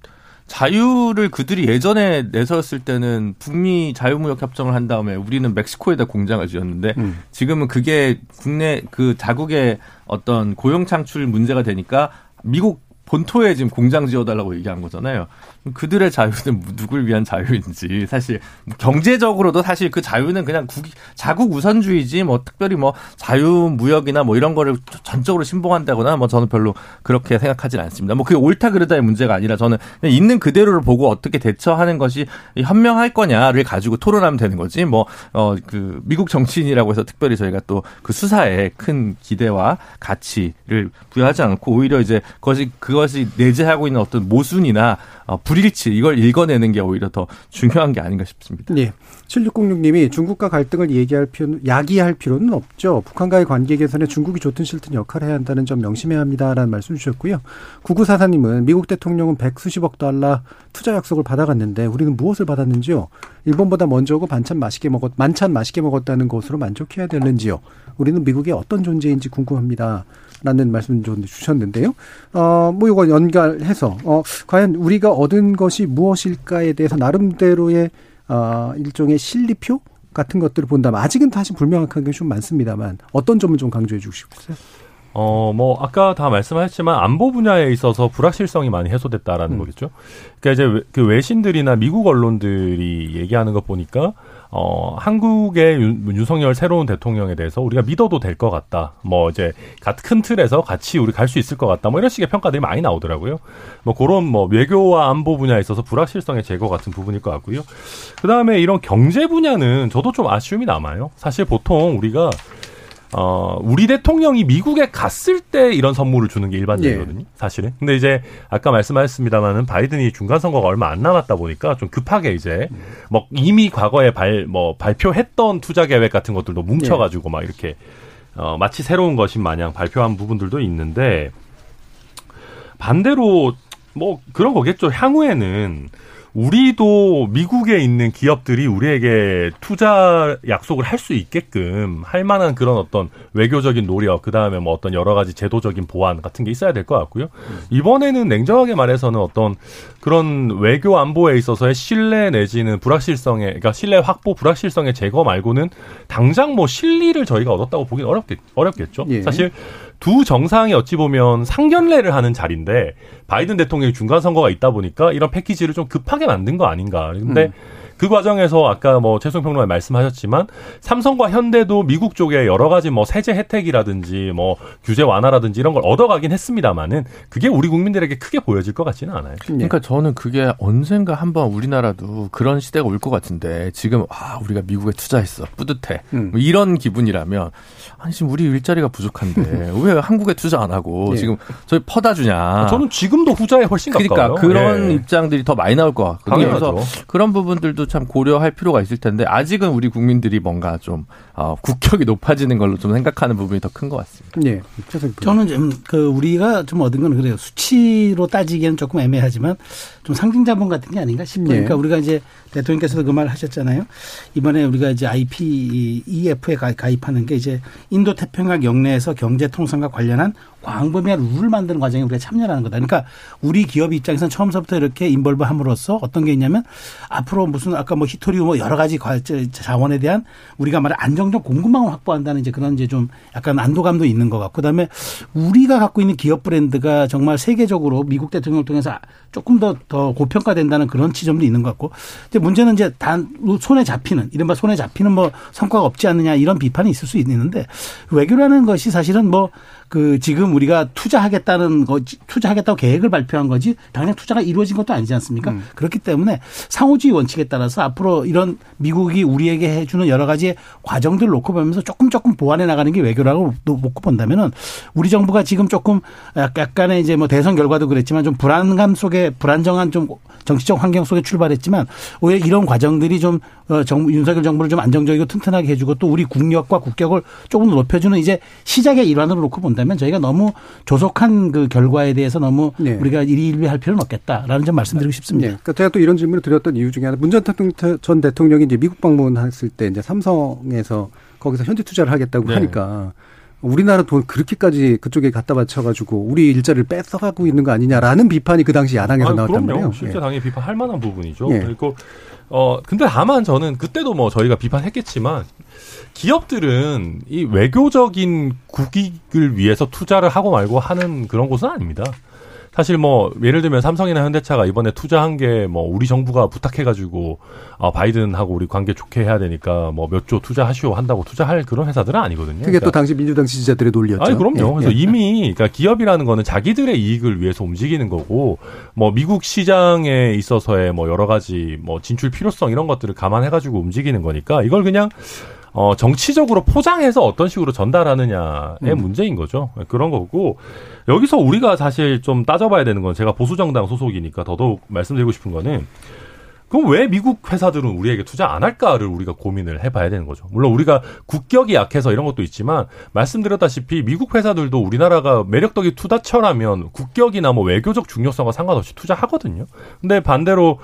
자유를 그들이 예전에 내세웠을 때는 북미 자유무역 협정을 한 다음에 우리는 멕시코에다 공장을 지었는데 음. 지금은 그게 국내 그 자국의 어떤 고용 창출 문제가 되니까 미국 본토에 지금 공장 지어달라고 얘기한 거잖아요. 그들의 자유는 누굴 위한 자유인지 사실 경제적으로도 사실 그 자유는 그냥 국, 자국 우선주의지 뭐 특별히 뭐 자유 무역이나 뭐 이런 거를 전적으로 신봉한다거나 뭐 저는 별로 그렇게 생각하진 않습니다. 뭐 그게 옳다 그르다의 문제가 아니라 저는 있는 그대로를 보고 어떻게 대처하는 것이 현명할 거냐를 가지고 토론하면 되는 거지 뭐 어 그 미국 정치인이라고 해서 특별히 저희가 또 그 수사에 큰 기대와 가치를 부여하지 않고 오히려 이제 그것이 그것이 내재하고 있는 어떤 모순이나 어, 불일치 이걸 읽어내는 게 오히려 더 중요한 게 아닌가 싶습니다.
네. 7606님이 중국과 갈등을 얘기할 필요는 야기할 필요는 없죠. 북한과의 관계 개선에 중국이 좋든 싫든 역할을 해야 한다는 점 명심해야 합니다라는 말씀 주셨고요. 9944님은 미국 대통령은 백수십억 달러 투자 약속을 받아갔는데 우리는 무엇을 받았는지요? 일본보다 먼저 오고 반찬 맛있게 먹었 만찬 맛있게 먹었다는 것으로 만족해야 되는지요? 우리는 미국의 어떤 존재인지 궁금합니다. 라는 말씀 좀 주셨는데요. 어, 뭐 이거 연결해서, 어, 과연 우리가 얻은 것이 무엇일까에 대해서 나름대로의, 어, 일종의 실리표? 같은 것들을 본다면 아직은 사실 불명확한 게 좀 많습니다만 어떤 점을 좀 강조해 주시겠어요?
어, 뭐, 아까 다 말씀하셨지만 안보 분야에 있어서 불확실성이 많이 해소됐다라는 음. 거겠죠. 그러니까 이제 그 외신들이나 미국 언론들이 얘기하는 것 보니까 어, 한국의 윤, 윤석열 새로운 대통령에 대해서 우리가 믿어도 될 것 같다. 뭐 이제 큰 틀에서 같이 우리 갈 수 있을 것 같다. 뭐 이런 식의 평가들이 많이 나오더라고요. 뭐 그런 뭐 외교와 안보 분야에 있어서 불확실성의 제거 같은 부분일 것 같고요. 그 다음에 이런 경제 분야는 저도 좀 아쉬움이 남아요. 사실 보통 우리가 어, 우리 대통령이 미국에 갔을 때 이런 선물을 주는 게 일반적이거든요. 예. 사실은. 근데 이제 아까 말씀하셨습니다만은 바이든이 중간 선거가 얼마 안 남았다 보니까 좀 급하게 이제 뭐 이미 과거에 발 뭐 발표했던 투자 계획 같은 것들도 뭉쳐 가지고 예. 막 이렇게 어, 마치 새로운 것인 마냥 발표한 부분들도 있는데 반대로 뭐 그런 거겠죠. 향후에는 우리도 미국에 있는 기업들이 우리에게 투자 약속을 할 수 있게끔 할 만한 그런 어떤 외교적인 노력, 그 다음에 뭐 어떤 여러 가지 제도적인 보완 같은 게 있어야 될 것 같고요. 이번에는 냉정하게 말해서는 어떤 그런 외교 안보에 있어서의 신뢰 내지는 불확실성의, 그러니까 신뢰 확보, 불확실성의 제거 말고는 당장 뭐 실리를 저희가 얻었다고 보기는 어렵겠, 어렵겠죠. 예. 사실 두 정상이 어찌 보면 상견례를 하는 자리인데 바이든 대통령이 중간 선거가 있다 보니까 이런 패키지를 좀 급하게 만든 거 아닌가. 근데 음. 그 과정에서 아까 뭐 최송 평론가 말씀하셨지만 삼성과 현대도 미국 쪽에 여러 가지 뭐 세제 혜택이라든지 뭐 규제 완화라든지 이런 걸 얻어가긴 했습니다만은 그게 우리 국민들에게 크게 보여질 것 같지는 않아요.
그러니까 저는 그게 언젠가 한번 우리나라도 그런 시대가 올 것 같은데 지금 아 우리가 미국에 투자했어 뿌듯해 음. 뭐 이런 기분이라면 아니 지금 우리 일자리가 부족한데 왜 한국에 투자 안 하고 네. 지금 저희 퍼다 주냐? 아,
저는 지금도 후자에 훨씬
그러니까
가까워요.
그런 네. 입장들이 더 많이 나올 것 같거든요. 그래서 그런 부분들도 참 고려할 필요가 있을 텐데 아직은 우리 국민들이 뭔가 좀 어, 국격이 높아지는 걸로 좀 생각하는 부분이 더 큰 것 같습니다.
네. 저는 좀 그 우리가 좀 얻은 건 그래요. 수치로 따지기에는 조금 애매하지만 좀 상징 자본 같은 게 아닌가 싶어요. 네. 그러니까 우리가 이제 대통령께서도 그말 하셨잖아요. 이번에 우리가 이제 IPEF에 가입하는 게 이제 인도 태평양 영내에서 경제 통상과 관련한 광범위한 룰을 만드는 과정에 우리가 참여하는 거다. 그러니까 우리 기업 입장에서는 처음부터 이렇게 인벌브 함으로써 어떤 게 있냐면 앞으로 무슨 아까 뭐 히토리우 뭐 여러 가지 자원에 대한 우리가 말해 안정적 공급망을 확보한다는 이제 그런 이제 좀 약간 안도감도 있는 것 같고 그다음에 우리가 갖고 있는 기업 브랜드가 정말 세계적으로 미국 대통령을 통해서 조금 더, 더 고평가된다는 그런 지점도 있는 것 같고. 이제 문제는 이제 단 손에 잡히는 이른바 손에 잡히는 뭐 성과가 없지 않느냐 이런 비판이 있을 수 있는데 외교라는 것이 사실은 뭐 그 지금 우리가 투자하겠다는 거 투자하겠다고 계획을 발표한 거지 당장 투자가 이루어진 것도 아니지 않습니까? 음. 그렇기 때문에 상호주의 원칙에 따라서 앞으로 이런 미국이 우리에게 해주는 여러 가지 과정들을 놓고 보면서 조금 조금 보완해 나가는 게 외교라고 놓고 본다면은 우리 정부가 지금 조금 약간의 이제 뭐 대선 결과도 그랬지만 좀 불안감 속에 불안정한 좀 정치적 환경 속에 출발했지만 오히려 이런 과정들이 좀 어, 정부, 윤석열 정부를 좀 안정적이고 튼튼하게 해주고 또 우리 국력과 국격을 조금 높여주는 이제 시작의 일환으로 놓고 본다면 저희가 너무 조속한 그 결과에 대해서 너무 네. 우리가 일일비할 필요는 없겠다라는 점 말씀드리고 싶습니다.
네. 그러니까 제가 또 이런 질문을 드렸던 이유 중에 하나 문전 전 대통령이 이제 미국 방문했을 때 이제 삼성에서 거기서 현지 투자를 하겠다고 네. 하니까 우리나라 돈 그렇게까지 그쪽에 갖다 바쳐가지고 우리 일자리를 뺏어가고 있는 거 아니냐라는 비판이 그 당시 야당에서 아니, 나왔단 말이에요.
실제 예. 당연히 비판할 만한 부분이죠. 예. 그리고 어 근데 다만 저는 그때도 뭐 저희가 비판했겠지만 기업들은 이 외교적인 국익을 위해서 투자를 하고 말고 하는 그런 곳은 아닙니다. 사실 뭐 예를 들면 삼성이나 현대차가 이번에 투자한 게 뭐 우리 정부가 부탁해가지고 어, 바이든하고 우리 관계 좋게 해야 되니까 뭐 몇 조 투자하시오 한다고 투자할 그런 회사들은 아니거든요.
그게 또
그러니까
당시 민주당 지지자들의 논리였죠.
아니 그럼요.
예,
그래서
예.
이미 그러니까 기업이라는 거는 자기들의 이익을 위해서 움직이는 거고 뭐 미국 시장에 있어서의 뭐 여러 가지 뭐 진출 필요성 이런 것들을 감안해 가지고 움직이는 거니까 이걸 그냥 어 정치적으로 포장해서 어떤 식으로 전달하느냐의
음.
문제인 거죠. 그런 거고 여기서 우리가 사실 좀 따져봐야 되는 건 제가 보수 정당 소속이니까 더더욱 말씀드리고 싶은 거는 그럼 왜 미국 회사들은 우리에게 투자 안 할까를 우리가 고민을 해봐야 되는 거죠. 물론 우리가 국격이 약해서 이런 것도 있지만 말씀드렸다시피 미국 회사들도 우리나라가 매력적인 투자처라면 국격이나 뭐 외교적 중요성과 상관없이 투자하거든요. 근데 반대로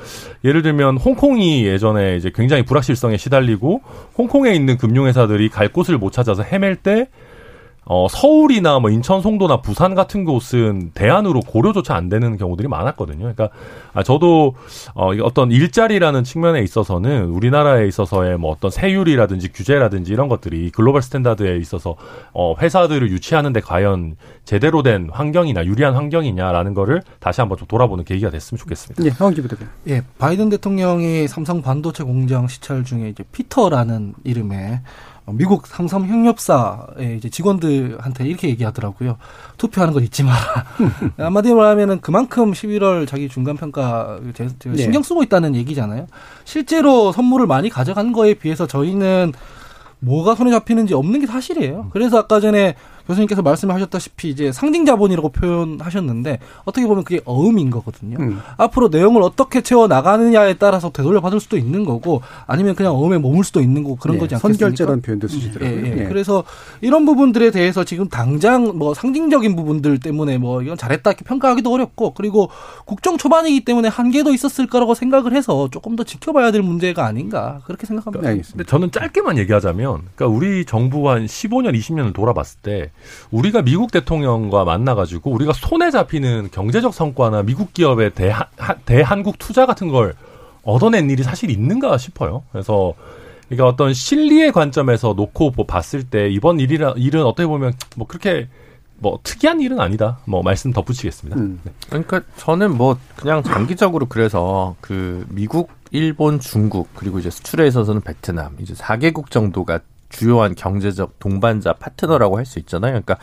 예를 들면 홍콩이 예전에 이제 굉장히 불확실성에 시달리고 홍콩에 있는 금융회사들이 갈 곳을 못 찾아서 헤맬 때 어, 서울이나 뭐 인천, 송도나 부산 같은 곳은 대안으로 고려조차 안 되는 경우들이 많았거든요. 그러니까 아, 저도 어, 어떤 일자리라는 측면에 있어서는 우리나라에 있어서의 뭐 어떤 세율이라든지 규제라든지 이런 것들이 글로벌 스탠다드에 있어서 어, 회사들을 유치하는데 과연 제대로 된 환경이나 유리한 환경이냐라는 거를 다시 한번 좀 돌아보는 계기가 됐으면 좋겠습니다.
예, 황기 부 대표.
예, 바이든 대통령이 삼성 반도체 공장 시찰 중에 이제 피터라는 이름의 미국 삼성 협력사의 이제 직원들한테 이렇게 얘기하더라고요. 투표하는 건 잊지 마라. 한마디로 말하면은 그만큼 11월 자기 중간 평가
네.
신경 쓰고 있다는 얘기잖아요. 실제로 선물을 많이 가져간 거에 비해서 저희는 뭐가 손에 잡히는지 없는 게 사실이에요. 그래서 아까 전에 교수님께서 말씀하셨다시피 이제 상징 자본이라고 표현하셨는데 어떻게 보면 그게 어음인 거거든요.
음.
앞으로 내용을 어떻게 채워 나가느냐에 따라서 되돌려 받을 수도 있는 거고 아니면 그냥 어음에 머물 수도 있는 거고 그런
예,
거지 않겠습니까?
선결제라는 표현도
예,
쓰시더라고요.
예.
예.
그래서 이런 부분들에 대해서 지금 당장 뭐 상징적인 부분들 때문에 뭐 이건 잘했다 이렇게 평가하기도 어렵고 그리고 국정 초반이기 때문에 한계도 있었을 거라고 생각을 해서 조금 더 지켜봐야 될 문제가 아닌가 그렇게 생각합니다.
알겠습니다.
근데 저는 짧게만 얘기하자면, 그러니까 우리 정부가 한 15년, 20년을 돌아봤을 때, 우리가 미국 대통령과 만나가지고 우리가 손에 잡히는 경제적 성과나 미국 기업의 대한, 하- 대한국 투자 같은 걸 얻어낸 일이 사실 있는가 싶어요. 그래서 그러니까 어떤 실리의 관점에서 놓고 뭐 봤을 때 이번 일이라, 일은 어떻게 보면 뭐 그렇게 뭐 특이한 일은 아니다. 뭐 말씀 덧붙이겠습니다.
음.
네.
그러니까 저는 뭐 그냥 장기적으로 그래서 그 미국, 일본, 중국 그리고 이제 수출에 있어서는 베트남 이제 4개국 정도가 주요한 경제적 동반자 파트너라고 할 수 있잖아요. 그러니까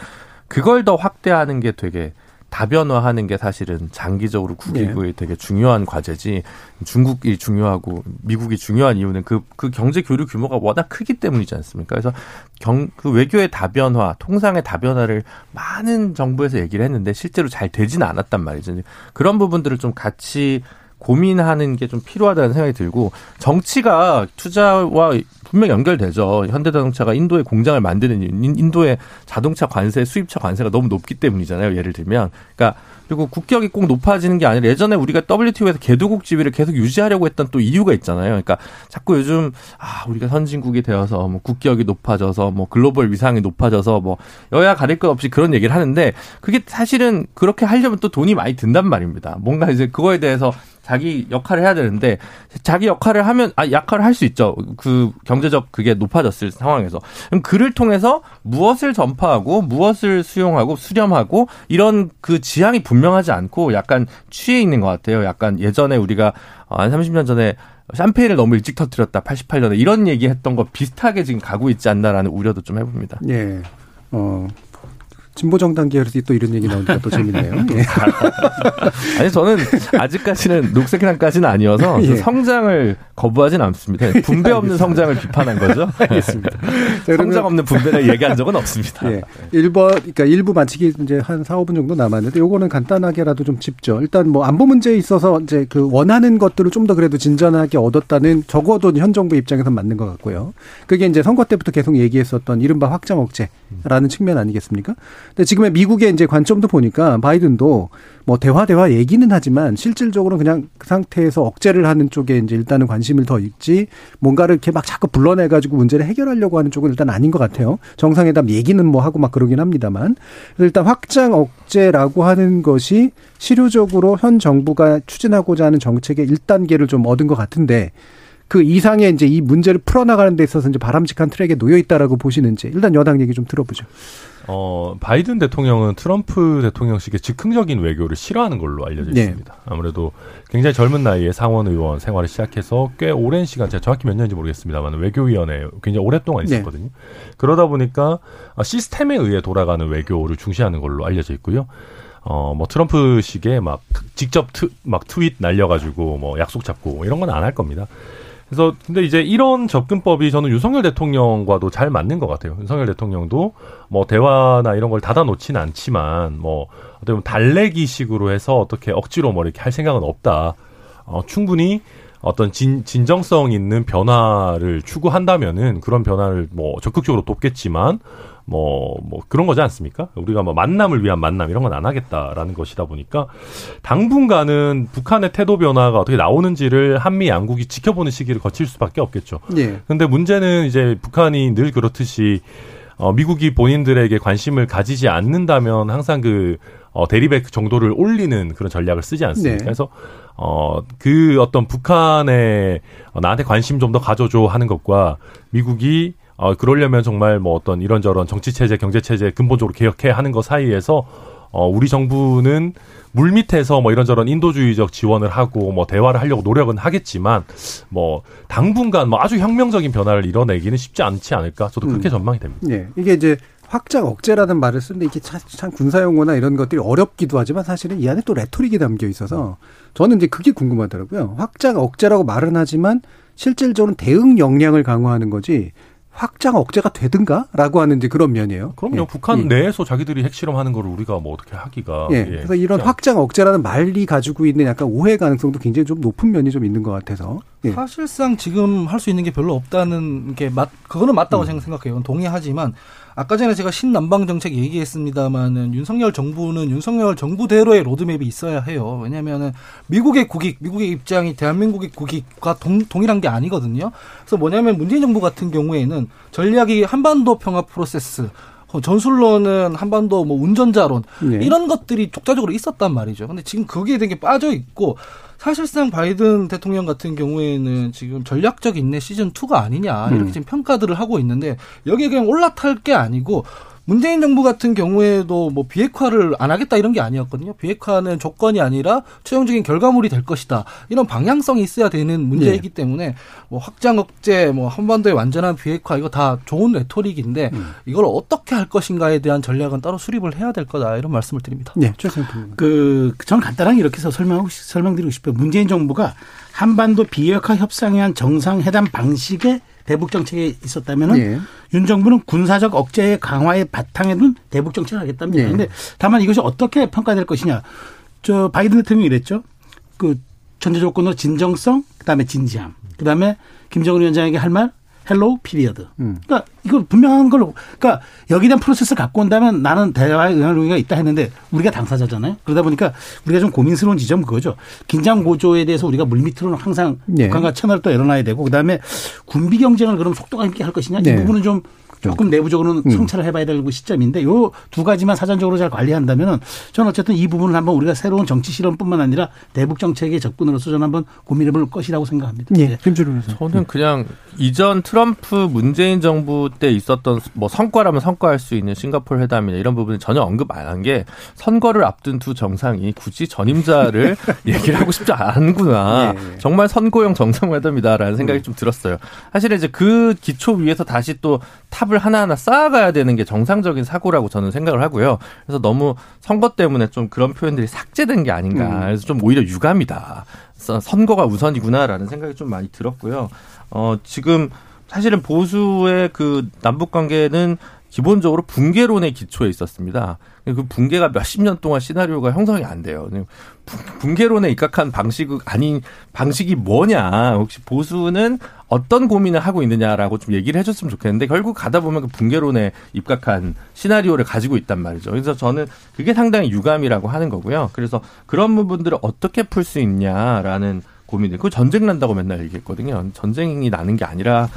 그걸 더 확대하는 게 되게 다변화하는 게 사실은 장기적으로 국익의 되게 중요한 과제지 중국이 중요하고 미국이 중요한 이유는 그, 그 경제 교류 규모가 워낙 크기 때문이지 않습니까? 그래서 경, 그 외교의 다변화, 통상의 다변화를 많은 정부에서 얘기를 했는데 실제로 잘 되지는 않았단 말이죠. 그런 부분들을 좀 같이 고민하는 게 좀 필요하다는 생각이 들고 정치가 투자와 분명 연결되죠. 현대자동차가 인도에 공장을 만드는 인도의 자동차 관세, 수입차 관세가 너무 높기 때문이잖아요. 예를 들면, 그러니까 그리고 국격이 꼭 높아지는 게 아니라 예전에 우리가 WTO에서 개도국 지위를 계속 유지하려고 했던 또 이유가 있잖아요. 그러니까 자꾸 요즘 아 우리가 선진국이 되어서 뭐 국격이 높아져서 뭐 글로벌 위상이 높아져서 뭐 여야 가릴 것 없이 그런 얘기를 하는데 그게 사실은 그렇게 하려면 또 돈이 많이 든단 말입니다. 뭔가 이제 그거에 대해서 자기 역할을 해야 되는데 자기 역할을 하면 아 역할을 할 수 있죠. 그 경제적 그게 높아졌을 상황에서 그럼 그를 통해서 무엇을 전파하고 무엇을 수용하고 수렴하고 이런 그 지향이 분명하지 않고 약간 취해 있는 것 같아요. 약간 예전에 우리가 한 30년 전에 샴페인을 너무 일찍 터뜨렸다 88년에 이런 얘기했던 거 비슷하게 지금 가고 있지 않나라는 우려도 좀 해봅니다.
예. 어, 진보정당 계열에서 또 이런 얘기 나오니까 또 재밌네요. 예.
아니 저는 아직까지는 녹색이랑까지는 아니어서
예.
성장을 거부하진 않습니다. 분배 없는 성장을 비판한 거죠.
알겠습니다. 자, 그러면-
성장 없는 분배를 얘기한 적은 없습니다.
예. 1번, 그러니까 일부 마치기 이제 한 4, 5분 정도 남았는데 요거는 간단하게라도 좀 짚죠. 일단 뭐 안보 문제에 있어서 이제 그 원하는 것들을 좀 더 그래도 진전하게 얻었다는 적어도 현 정부 입장에선 맞는 것 같고요. 그게 이제 선거 때부터 계속 얘기했었던 이른바 확장 억제라는 측면 아니겠습니까? 근데 지금의 미국의 이제 관점도 보니까 바이든도 뭐 대화 대화 얘기는 하지만 실질적으로 그냥 그 상태에서 억제를 하는 쪽에 이제 일단은 관심을 더 있지 뭔가를 이렇게 막 자꾸 불러내 가지고 문제를 해결하려고 하는 쪽은 일단 아닌 것 같아요. 정상회담 얘기는 뭐 하고 막 그러긴 합니다만 일단 확장 억제라고 하는 것이 실효적으로 현 정부가 추진하고자 하는 정책의 1단계를 좀 얻은 것 같은데 그 이상의 이제 이 문제를 풀어나가는 데 있어서 이제 바람직한 트랙에 놓여 있다라고 보시는지 일단 여당 얘기 좀 들어보죠.
어, 바이든 대통령은 트럼프 대통령식의 즉흥적인 외교를 싫어하는 걸로 알려져
네.
있습니다. 아무래도 굉장히 젊은 나이에 상원 의원 생활을 시작해서 꽤 오랜 시간, 제가 정확히 몇 년인지 모르겠습니다만 외교위원회에 굉장히 오랫동안
네.
있었거든요. 그러다 보니까 아, 시스템에 의해 돌아가는 외교를 중시하는 걸로 알려져 있고요. 어, 뭐 트럼프식의 막 직접 트, 막 트윗 날려가지고 뭐 약속 잡고 이런 건 안 할 겁니다. 그래서 근데 이제 이런 접근법이 저는 윤석열 대통령과도 잘 맞는 것 같아요. 윤석열 대통령도 뭐 대화나 이런 걸 닫아 놓지는 않지만 뭐 어떻게 보면 달래기식으로 해서 어떻게 억지로 뭐 이렇게 할 생각은 없다. 어, 충분히 어떤 진, 진정성 있는 변화를 추구한다면은 그런 변화를 뭐 적극적으로 돕겠지만 뭐, 뭐 그런 거지 않습니까? 우리가 뭐 만남을 위한 만남 이런 건 안 하겠다라는 것이다 보니까 당분간은 북한의 태도 변화가 어떻게 나오는지를 한미 양국이 지켜보는 시기를 거칠 수밖에 없겠죠.
예.
근데 문제는 이제 북한이 늘 그렇듯이 어, 미국이 본인들에게 관심을 가지지 않는다면 항상 그 어, 대립의 그 정도를 올리는 그런 전략을 쓰지 않습니까?
네.
그래서 어, 그 어떤 북한의 어, 나한테 관심 좀 더 가져줘 하는 것과 미국이 어, 그러려면 정말 뭐 어떤 이런저런 정치 체제, 경제 체제 근본적으로 개혁해 하는 것 사이에서 어, 우리 정부는 물 밑에서 뭐 이런저런 인도주의적 지원을 하고 뭐 대화를 하려고 노력은 하겠지만 뭐 당분간 뭐 아주 혁명적인 변화를 이뤄내기는 쉽지 않지 않을까 저도 그렇게
음.
전망이 됩니다.
예. 이게 이제 확장 억제라는 말을 쓰는데 이게 참, 참 군사 용어나 이런 것들이 어렵기도 하지만 사실은 이 안에 또 레토릭이 담겨 있어서 저는 이제 그게 궁금하더라고요. 확장 억제라고 말은 하지만 실질적으로는 대응 역량을 강화하는 거지 확장 억제가 되든가라고 하는 이제 그런 면이에요.
그럼요.
예.
북한
예.
내에서 자기들이 핵실험하는 거를 우리가 뭐 어떻게 하기가
예. 그래서 이런 확장 억제라는 말이 가지고 있는 약간 오해 가능성도 굉장히 좀 높은 면이 좀 있는 것 같아서. 예.
사실상 지금 할 수 있는 게 별로 없다는 게 맞, 그거는 맞다고
음.
생각해요. 동의하지만 아까 전에 제가 신남방 정책 얘기했습니다만은 윤석열 정부는 윤석열 정부대로의 로드맵이 있어야 해요. 왜냐면은 미국의 국익, 미국의 입장이 대한민국의 국익과 동, 동일한 게 아니거든요. 그래서 뭐냐면 문재인 정부 같은 경우에는 전략이 한반도 평화 프로세스 어, 전술로는 한반도 뭐 운전자론
네.
이런 것들이 독자적으로 있었단 말이죠. 근데 지금 거기에 되게 빠져 있고 사실상 바이든 대통령 같은 경우에는 지금 전략적 인내 시즌 2가 아니냐 이렇게
음.
지금 평가들을 하고 있는데 여기에 그냥 올라탈 게 아니고 문재인 정부 같은 경우에도 뭐 비핵화를 안 하겠다 이런 게 아니었거든요. 비핵화는 조건이 아니라 최종적인 결과물이 될 것이다. 이런 방향성이 있어야 되는 문제이기 때문에 뭐 확장 억제, 뭐 한반도의 완전한 비핵화 이거 다 좋은 레토릭인데 이걸 어떻게 할 것인가에 대한 전략은 따로 수립을 해야 될 거다 이런 말씀을 드립니다.
네.
그, 저는 간단하게 이렇게 해서 설명하고, 싶- 설명드리고 싶어요. 문재인 정부가 한반도 비핵화 협상에 의한 정상회담 방식의 대북 정책에 있었다면은
예.
윤 정부는 군사적 억제의 강화에 바탕에 둔 대북 정책을 하겠답니다.
예.
그런데 다만 이것이 어떻게 평가될 것이냐. 저 바이든 대통령이 이랬죠. 그 전제 조건으로 진정성, 그다음에 진지함, 그다음에 김정은 위원장에게 할 말 hello period.
음.
그러니까 이거 분명한 걸로. 그러니까 여기에 대한 프로세스를 갖고 온다면 나는 대화에 응할 의미가 있다 했는데 우리가 당사자잖아요. 그러다 보니까 우리가 좀 고민스러운 지점 은 그거죠. 긴장 고조에 대해서 우리가 물밑으로는 항상
네.
북한과 채널을 또 열어놔야 되고 그다음에 군비 경쟁을 그럼 속도가 있게 할 것이냐
네.
이 부분은 좀 조금 내부적으로는
음.
성찰을 해봐야 될 시점인데 요 두 가지만 사전적으로 잘 관리한다면은 저는 어쨌든 이 부분을 한번 우리가 새로운 정치 실험뿐만 아니라 대북 정책의 접근으로서 저는 한번 고민해볼 것이라고 생각합니다.
예,
네.
김주로 변호사.
저는 그냥 이전 트럼 프 문재인 정부 때 있었던 뭐 성과라면 성과할 수 있는 싱가포르 회담이나 이런 부분은 전혀 언급 안 한 게 선거를 앞둔 두 정상이 굳이 전임자를 얘기를 하고 싶지 않구나.
네.
정말 선거용 정상회담이다라는 생각이 좀 들었어요. 사실 이제 그 기초 위에서 다시 또 탑을 하나하나 쌓아가야 되는 게 정상적인 사고라고 저는 생각을 하고요. 그래서 너무 선거 때문에 좀 그런 표현들이 삭제된 게 아닌가. 그래서 좀 오히려 유감이다. 선- 선거가 우선이구나라는 생각이 좀 많이 들었고요. 어, 지금 사실은 보수의 그 남북 관계는 기본적으로 붕괴론의 기초에 있었습니다. 그 붕괴가 몇십 년 동안 시나리오가 형성이 안 돼요. 붕- 붕괴론에 입각한 방식 아닌 방식이 뭐냐? 혹시 보수는 어떤 고민을 하고 있느냐라고 좀 얘기를 해줬으면 좋겠는데 결국 가다 보면 그 붕괴론에 입각한 시나리오를 가지고 있단 말이죠. 그래서 저는 그게 상당히 유감이라고 하는 거고요. 그래서 그런 부분들을 어떻게 풀 수 있냐라는 고민들. 그 전쟁 난다고 맨날 얘기했거든요. 전쟁이 나는 게 아니라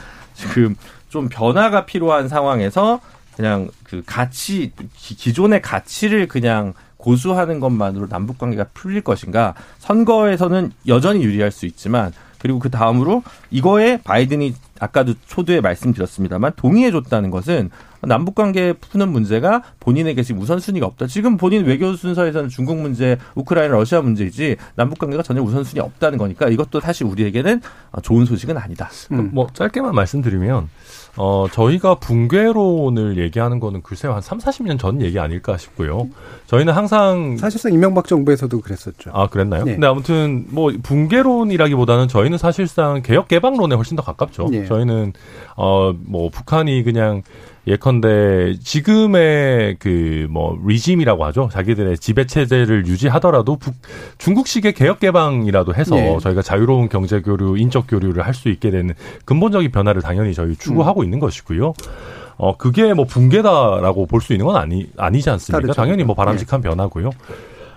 지금 좀 변화가 필요한 상황에서 그냥 그 가치 기- 기존의 가치를 그냥 고수하는 것만으로 남북 관계가 풀릴 것인가? 선거에서는 여전히 유리할 수 있지만 그리고 그 다음으로 이거에 바이든이 아까도 초두에 말씀드렸습니다만 동의해줬다는 것은 남북 관계 푸는 문제가 본인에게 지금 우선순위가 없다. 지금 본인 외교 순서에서는 중국 문제, 우크라이나, 러시아 문제이지 남북 관계가 전혀 우선순위 없다는 거니까 이것도 사실 우리에게는 좋은 소식은 아니다.
음. 뭐 짧게만 말씀드리면 어, 저희가 붕괴론을 얘기하는 거는 글쎄요, 한 3, 40년 전 얘기 아닐까 싶고요. 저희는 항상.
사실상 이명박 정부에서도 그랬었죠.
아, 그랬나요?
네.
근데 아무튼, 뭐, 붕괴론이라기보다는 저희는 사실상 개혁 개방론에 훨씬 더 가깝죠.
네.
저희는, 어, 뭐, 북한이 그냥 예컨대 지금의 그 뭐 리짐이라고 하죠. 자기들의 지배 체제를 유지하더라도 북, 중국식의 개혁 개방이라도 해서
네.
저희가 자유로운 경제 교류, 인적 교류를 할 수 있게 되는 근본적인 변화를 당연히 저희 추구하고 있는 것이고요. 어 그게 뭐 붕괴다라고 볼 수 있는 건 아니 아니지 않습니까? 당연히 뭐 바람직한 변화고요.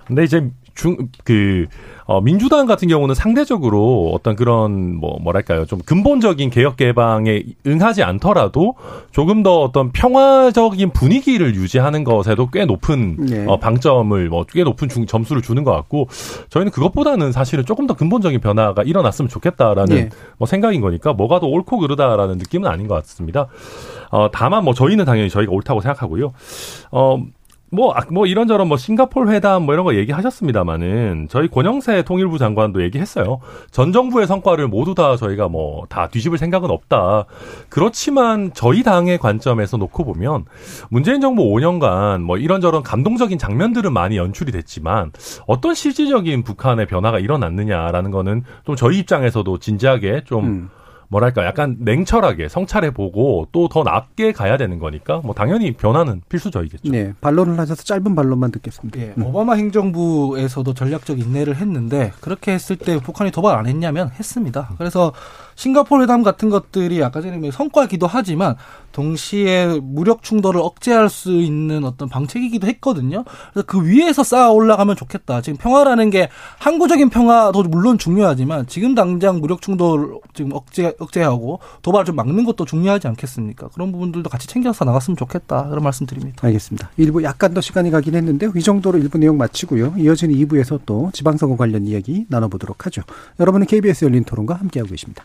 근데 이제 중 그 어, 민주당 같은 경우는 상대적으로 어떤 그런 뭐 뭐랄까요 좀 근본적인 개혁 개방에 응하지 않더라도 조금 더 어떤 평화적인 분위기를 유지하는 것에도 꽤 높은
네.
어, 방점을 뭐 꽤 높은 중, 점수를 주는 것 같고 저희는 그것보다는 사실은 조금 더 근본적인 변화가 일어났으면 좋겠다라는
네.
뭐 생각인 거니까 뭐가 더 옳고 그르다라는 느낌은 아닌 것 같습니다. 어, 다만 뭐 저희는 당연히 저희가 옳다고 생각하고요. 어, 뭐, 아, 뭐 이런저런 뭐 싱가폴 회담 뭐 이런 거 얘기하셨습니다만은 저희 권영세 통일부 장관도 얘기했어요. 전 정부의 성과를 모두 다 저희가 뭐 다 뒤집을 생각은 없다. 그렇지만 저희 당의 관점에서 놓고 보면 문재인 정부 5년간 뭐 이런저런 감동적인 장면들은 많이 연출이 됐지만 어떤 실질적인 북한의 변화가 일어났느냐라는 거는 좀 저희 입장에서도 진지하게 좀
음.
뭐랄까 약간 냉철하게 성찰해 보고 또 더 낮게 가야 되는 거니까 뭐 당연히 변화는 필수적이겠죠.
네, 반론을 하셔서 짧은 반론만 듣겠습니다.
예,
음.
오바마 행정부에서도 전략적 인내를 했는데 그렇게 했을 때 북한이 도발 안 했냐면 했습니다. 그래서 싱가포르 회담 같은 것들이 아까 전에 뭐 성과기도 하지만 동시에 무력 충돌을 억제할 수 있는 어떤 방책이기도 했거든요. 그래서 그 위에서 쌓아 올라가면 좋겠다. 지금 평화라는 게 항구적인 평화도 물론 중요하지만 지금 당장 무력 충돌 지금 억제 억제하고 도발을 좀 막는 것도 중요하지 않겠습니까? 그런 부분들도 같이 챙겨서 나갔으면 좋겠다. 그런 말씀드립니다.
알겠습니다. 일부 약간 더 시간이 가긴 했는데 이 정도로 일부 내용 마치고요. 이어지는 2부에서 또 지방선거 관련 이야기 나눠보도록 하죠. 여러분은 KBS 열린 토론과 함께하고 계십니다.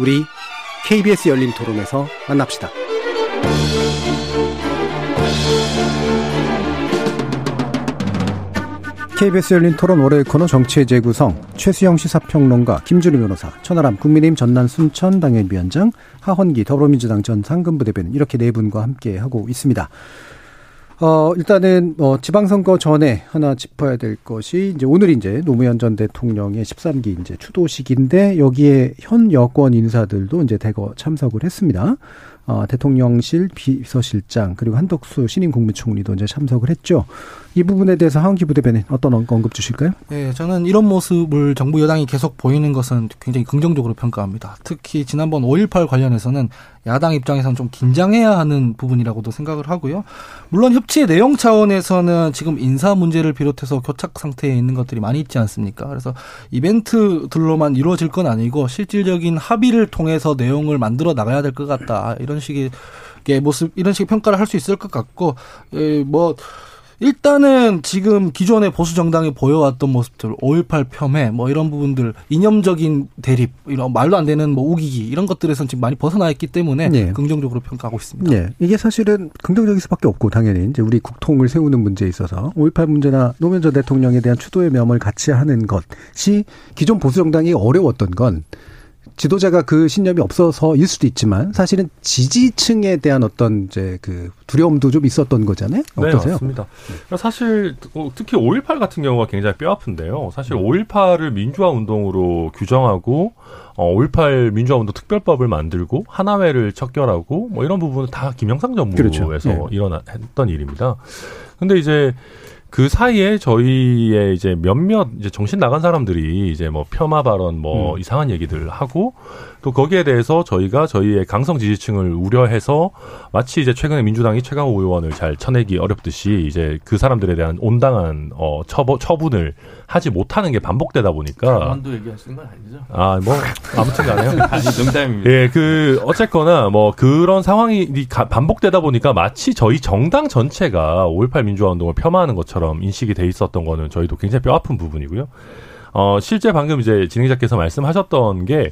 우리 KBS 열린 토론에서 만납시다. KBS 열린 토론 월요일 코너 정치의 재구성 최수영 시사평론가 김준우 변호사 천하람 국민의힘 전남 순천 당협위원장 하헌기 더불어민주당 전 상근부 대변인 이렇게 네 분과 함께 하고 있습니다. 어, 일단은, 어, 지방선거 전에 하나 짚어야 될 것이, 이제 오늘 이제 노무현 전 대통령의 13기 이제 추도식인데, 여기에 현 여권 인사들도 이제 대거 참석을 했습니다. 어, 대통령실 비서실장, 그리고 한덕수 신임 국무총리도 이제 참석을 했죠. 이 부분에 대해서 하은기 부대변인 어떤 언급 주실까요?
예, 저는 이런 모습을 정부 여당이 계속 보이는 것은 굉장히 긍정적으로 평가합니다. 특히 지난번 5.18 관련해서는 야당 입장에서는 좀 긴장해야 하는 부분이라고도 생각을 하고요. 물론 협치의 내용 차원에서는 지금 인사 문제를 비롯해서 교착 상태에 있는 것들이 많이 있지 않습니까? 그래서 이벤트들로만 이루어질 건 아니고 실질적인 합의를 통해서 내용을 만들어 나가야 될 것 같다. 이런 식의 모습, 이런 식의 평가를 할 수 있을 것 같고, 예, 뭐, 일단은 지금 기존의 보수 정당이 보여왔던 모습들, 5.18 폄훼, 뭐 이런 부분들, 이념적인 대립, 이런 말도 안 되는 뭐 우기기, 이런 것들에선 지금 많이 벗어나 있기 때문에
네.
긍정적으로 평가하고 있습니다.
네. 이게 사실은 긍정적일 수밖에 없고, 당연히. 이제 우리 국통을 세우는 문제에 있어서 5.18 문제나 노무현 전 대통령에 대한 추도의 명을 같이 하는 것이 기존 보수 정당이 어려웠던 건 지도자가 그 신념이 없어서일 수도 있지만 사실은 지지층에 대한 어떤 이제 그 두려움도 좀 있었던 거잖아요. 어떠세요?
네, 맞습니다. 그러니까 사실 어, 특히 5.18 같은 경우가 굉장히 뼈 아픈데요. 사실 5.18을 민주화 운동으로 규정하고 어, 5.18 민주화 운동 특별법을 만들고 하나회를 척결하고 뭐 이런 부분은 다 김영삼 정부에서
그렇죠. 네.
일어났던 일입니다. 근데 이제 그 사이에 저희의 이제 몇몇 이제 정신 나간 사람들이 이제 뭐 폄하 발언 뭐
음.
이상한 얘기들 하고 또 거기에 대해서 저희가 저희의 강성 지지층을 우려해서 마치 이제 최근에 민주당이 최강호 의원을 잘 쳐내기 어렵듯이 이제 그 사람들에 대한 온당한 어 처부, 처분을 하지 못하는 게 반복되다 보니까
강원도 얘기하시는 건 아니죠?
아 뭐 아무튼 간에요.
아니 농담입니다.
예, 그 어쨌거나 뭐 그런 상황이 가- 반복되다 보니까 마치 저희 정당 전체가 5.18 민주화 운동을 폄하하는 것처럼 인식이 돼 있었던 거는 저희도 굉장히 뼈 아픈 부분이고요. 어, 실제 방금 이제 진행자께서 말씀하셨던 게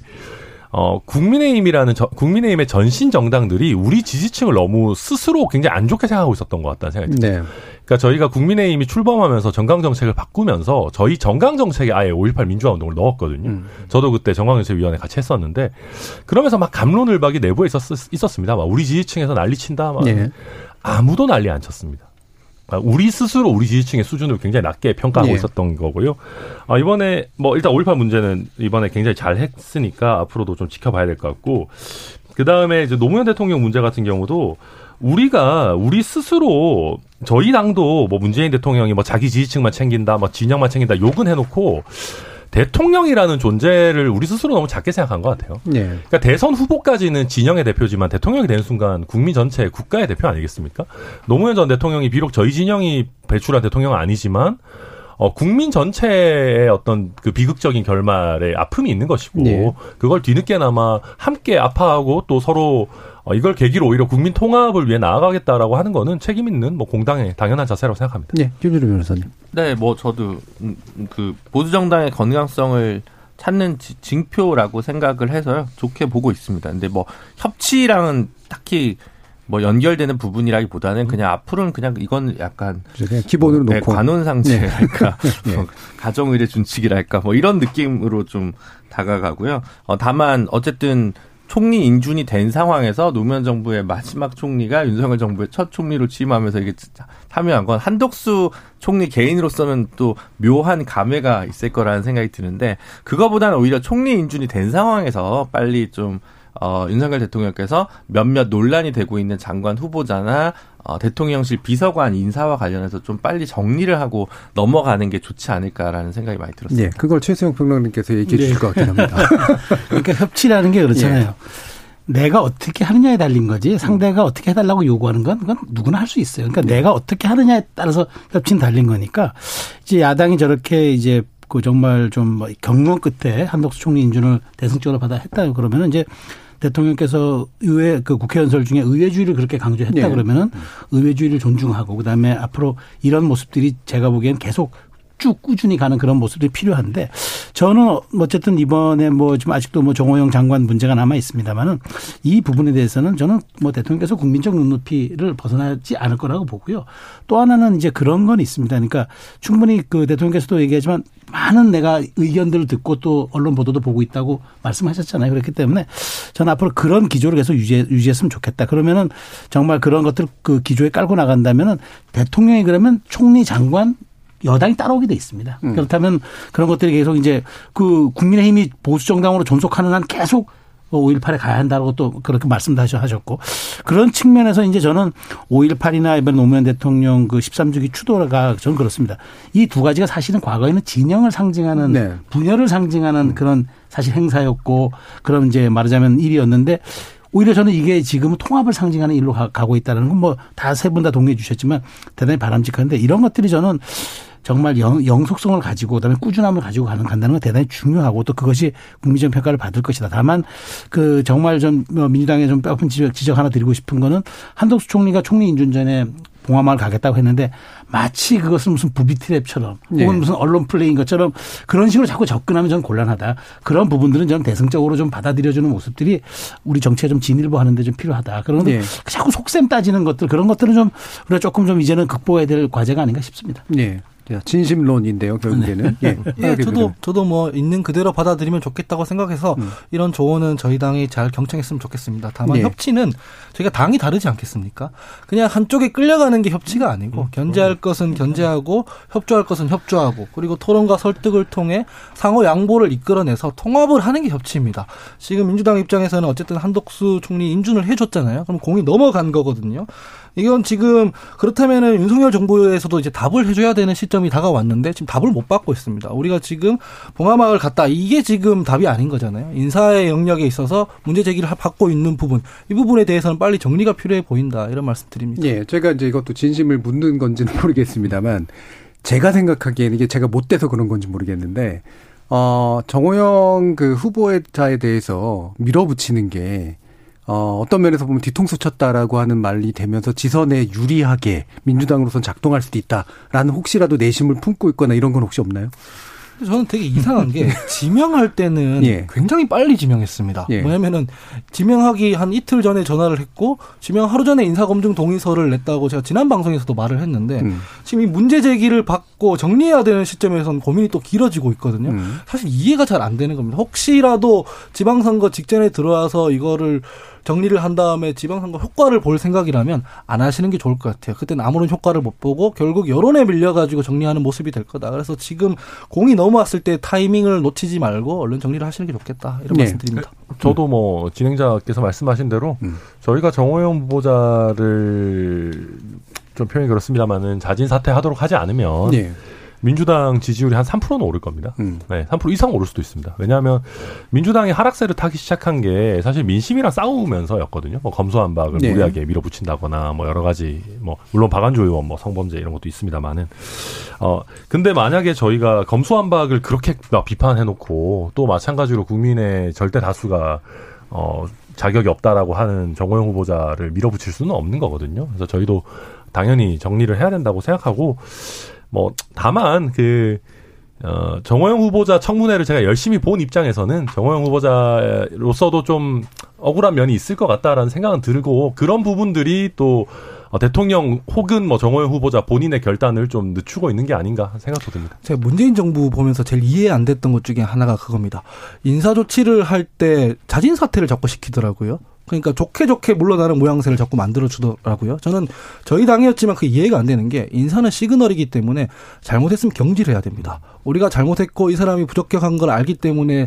어, 국민의힘이라는 저- 국민의힘의 전신 정당들이 우리 지지층을 너무 스스로 굉장히 안 좋게 생각하고 있었던 것 같다는 생각이 듭니다.
네.
그러니까 저희가 국민의힘이 출범하면서 정강 정책을 바꾸면서 저희 정강 정책에 아예 5.18 민주화 운동을 넣었거든요.
음.
저도 그때 정강정책위원회 같이 했었는데 그러면서 막 감론을박이 내부에 있었, 있었습니다. 막 우리 지지층에서 난리친다. 막
예.
아무도 난리 안 쳤습니다. 아, 우리 스스로 우리 지지층의 수준을 굉장히 낮게 평가하고
예.
있었던 거고요. 아, 이번에 뭐 일단 5.18 문제는 이번에 굉장히 잘 했으니까 앞으로도 좀 지켜봐야 될 것 같고 그 다음에 이제 노무현 대통령 문제 같은 경우도 우리가 우리 스스로 저희 당도 뭐 문재인 대통령이 뭐 자기 지지층만 챙긴다, 뭐 진영만 챙긴다 욕은 해놓고 대통령이라는 존재를 우리 스스로 너무 작게 생각한 것 같아요.
예.
그러니까 대선 후보까지는 진영의 대표지만 대통령이 되는 순간 국민 전체 국가의 대표 아니겠습니까? 노무현 전 대통령이 비록 저희 진영이 배출한 대통령은 아니지만 어, 국민 전체의 어떤 그 비극적인 결말에 아픔이 있는 것이고
네.
그걸 뒤늦게나마 함께 아파하고 또 서로 어, 이걸 계기로 오히려 국민 통합을 위해 나아가겠다라고 하는 거는 책임 있는 뭐 공당의 당연한 자세라고 생각합니다.
예. 김준호 변호사님.
네, 뭐 저도 음, 그 보수 정당의 건강성을 찾는 지- 징표라고 생각을 해서요. 좋게 보고 있습니다. 근데 뭐 협치랑은 딱히 뭐 연결되는 부분이라기보다는 그냥 앞으로는 그냥 이건 약간
그냥 기본으로
네,
놓고.
관혼상제랄까
네.
뭐 가정의례 준칙이랄까 뭐 이런 느낌으로 좀 다가가고요. 어, 다만 어쨌든 총리 인준이 된 상황에서 노무현 정부의 마지막 총리가 윤석열 정부의 첫 총리로 취임하면서 이게 참여한 건 한덕수 총리 개인으로서는 또 묘한 감회가 있을 거라는 생각이 드는데 그거보다는 오히려 총리 인준이 된 상황에서 빨리 좀 어, 윤석열 대통령께서 몇몇 논란이 되고 있는 장관 후보자나 어, 대통령실 비서관 인사와 관련해서 좀 빨리 정리를 하고 넘어가는 게 좋지 않을까라는 생각이 많이 들었습니다.
예. 그걸 최수영 평론님께서 얘기해
네.
주실 것 같긴 합니다.
그러니까 협치라는 게 그렇잖아요.
예.
내가 어떻게 하느냐에 달린 거지 상대가 어떻게 해달라고 요구하는 건 그건 누구나 할 수 있어요. 그러니까 내가 어떻게 하느냐에 따라서 협치는 달린 거니까 이제 야당이 저렇게 이제 그 정말 좀뭐 경론 끝에 한덕수 총리 인준을 대승적으로 받아 했다 그러면은 이제 대통령께서 의회 그 국회 연설 중에 의회주의를 그렇게 강조했다
네.
그러면은 의회주의를 존중하고 그다음에 앞으로 이런 모습들이 제가 보기엔 계속 쭉 꾸준히 가는 그런 모습들이 필요한데 저는 어쨌든 이번에 뭐좀 아직도 뭐 정호영 장관 문제가 남아 있습니다만은 이 부분에 대해서는 저는 뭐 대통령께서 국민적 눈높이를 벗어나지 않을 거라고 보고요. 또 하나는 이제 그런 건 있습니다. 그러니까 충분히 그 대통령께서도 얘기하지만 많은 내가 의견들을 듣고 또 언론 보도도 보고 있다고 말씀하셨잖아요. 그렇기 때문에 저는 앞으로 그런 기조를 계속 유지, 유지했으면 좋겠다. 그러면은 정말 그런 것들 그 기조에 깔고 나간다면은 대통령이 그러면 총리 장관 여당이 따라오게 돼 있습니다. 그렇다면 그런 것들이 계속 이제 그 국민의힘이 보수 정당으로 존속하는 한 계속 5.18에 가야 한다고 또 그렇게 말씀도 하셨고 그런 측면에서 이제 저는 5.18이나 이번 노무현 대통령 그 13주기 추도가 저는 그렇습니다. 이 두 가지가 사실은 과거에는 진영을 상징하는
네.
분열을 상징하는 그런 사실 행사였고 그런 이제 말하자면 일이었는데 오히려 저는 이게 지금은 통합을 상징하는 일로 가, 고 있다는 건 뭐 다 세 분 다 동의해 주셨지만 대단히 바람직한데 이런 것들이 저는 정말 영, 영속성을 가지고 그다음에 꾸준함을 가지고 가는 간다는 건 대단히 중요하고 또 그것이 국민적 평가를 받을 것이다. 다만 그 정말 좀 민주당에 좀 뼈아픈 지적, 지적 하나 드리고 싶은 거는 한덕수 총리가 총리 인준 전에 봉화마을 가겠다고 했는데 마치 그것은 무슨 부비트랩처럼
네.
혹은 무슨 언론 플레이인 것처럼 그런 식으로 자꾸 접근하면 저는 곤란하다. 그런 부분들은 저는 대승적으로 좀 받아들여주는 모습들이 우리 정치에 좀 진일보 하는데 좀 필요하다. 그런
네.
자꾸 속셈 따지는 것들 그런 것들은 좀 우리가 조금 좀 이제는 극복해야 될 과제가 아닌가 싶습니다.
예. 자, 진심론인데요, 결국에는. 예.
예, 저도 저도 뭐 있는 그대로 받아들이면 좋겠다고 생각해서
음.
이런 조언은 저희 당이 잘 경청했으면 좋겠습니다. 다만
예.
협치는 저희가 당이 다르지 않겠습니까? 그냥 한쪽에 끌려가는 게 협치가 아니고 견제할 것은 견제하고 협조할 것은 협조하고 그리고 토론과 설득을 통해 상호 양보를 이끌어내서 통합을 하는 게 협치입니다. 지금 민주당 입장에서는 어쨌든 한덕수 총리 인준을 해줬잖아요. 그럼 공이 넘어간 거거든요. 이건 지금 그렇다면은 윤석열 정부에서도 이제 답을 해줘야 되는 시점이 다가왔는데 지금 답을 못 받고 있습니다. 우리가 지금 봉화마을 갔다 이게 지금 답이 아닌 거잖아요. 인사의 영역에 있어서 문제 제기를 받고 있는 부분 이 부분에 대해서는 빨리 정리가 필요해 보인다 이런 말씀드립니다.
예, 제가 이제 이것도 진심을 묻는 건지는 모르겠습니다만 제가 생각하기에는 이게 제가 못 돼서 그런 건지 모르겠는데 어 정호영 그 후보자에 대해서 밀어붙이는 게 어, 어떤 면에서 보면 뒤통수 쳤다라고 하는 말이 되면서 지선에 유리하게 민주당으로선 작동할 수도 있다라는 혹시라도 내심을 품고 있거나 이런 건 혹시 없나요?
저는 되게 이상한 게 지명할 때는
예.
굉장히 빨리 지명했습니다.
예.
뭐냐면은 지명하기 한 이틀 전에 전화를 했고 지명 하루 전에 인사검증 동의서를 냈다고 제가 지난 방송에서도 말을 했는데
음.
지금 이 문제 제기를 받고 정리해야 되는 시점에서는 고민이 또 길어지고 있거든요.
음.
사실 이해가 잘 안 되는 겁니다. 혹시라도 지방선거 직전에 들어와서 이거를 정리를 한 다음에 지방선거 효과를 볼 생각이라면 안 하시는 게 좋을 것 같아요. 그때는 아무런 효과를 못 보고 결국 여론에 밀려가지고 정리하는 모습이 될 거다. 그래서 지금 공이 넘어왔을 때 타이밍을 놓치지 말고 얼른 정리를 하시는 게 좋겠다. 이런
네.
말씀드립니다.
저도 뭐 진행자께서 말씀하신 대로
음.
저희가 정호영 후보자를 좀 표현이 그렇습니다만은 자진 사퇴하도록 하지 않으면
예.
민주당 지지율이 한 3%는 오를 겁니다.
음.
네, 3% 이상 오를 수도 있습니다. 왜냐하면 민주당이 하락세를 타기 시작한 게 사실 민심이랑 싸우면서였거든요. 뭐 검수한박을
네.
무리하게 밀어붙인다거나 뭐 여러 가지 뭐 물론 박안주 의원 뭐 성범죄 이런 것도 있습니다만은 어 근데 만약에 저희가 검수한박을 그렇게 막 비판해놓고 또 마찬가지로 국민의 절대 다수가 어 자격이 없다라고 하는 정호영 후보자를 밀어붙일 수는 없는 거거든요. 그래서 저희도 당연히 정리를 해야 된다고 생각하고 뭐 다만 그 어, 정호영 후보자 청문회를 제가 열심히 본 입장에서는 정호영 후보자로서도 좀 억울한 면이 있을 것 같다라는 생각은 들고 그런 부분들이 또 어, 대통령 혹은 뭐 정호영 후보자 본인의 결단을 좀 늦추고 있는 게 아닌가 생각도 듭니다.
제가 문재인 정부 보면서 제일 이해 안 됐던 것 중에 하나가 그겁니다. 인사 조치를 할 때 자진 사퇴를 자꾸 시키더라고요. 그러니까 좋게 좋게 물러나는 모양새를 자꾸 만들어 주더라고요. 저는 저희 당이었지만 그 이해가 안 되는 게 인사는 시그널이기 때문에 잘못했으면 경질해야 됩니다. 우리가 잘못했고 이 사람이 부적격한 걸 알기 때문에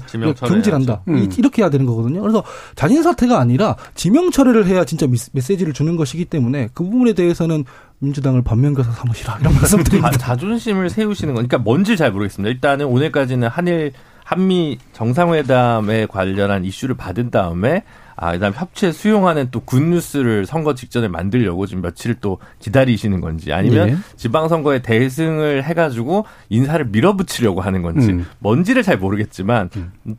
경질한다.
음.
이- 이렇게 해야 되는 거거든요. 그래서 자진 사퇴가 아니라 지명 처리를 해야 진짜 메시지를 주는 것이기 때문에 그 부분에 대해서는 민주당을 반면교사 삼으시라 이런 말씀드립니다.
자, 준심을 세우시는 거니까 뭔지 잘 모르겠습니다. 일단은 오늘까지는 한일 한미 정상회담에 관련한 이슈를 받은 다음에 아, 그다음 협치에 수용하는 또 굿뉴스를 선거 직전에 만들려고 지금 며칠 또 기다리시는 건지 아니면
예.
지방선거에 대승을 해가지고 인사를 밀어붙이려고 하는 건지
음.
뭔지를 잘 모르겠지만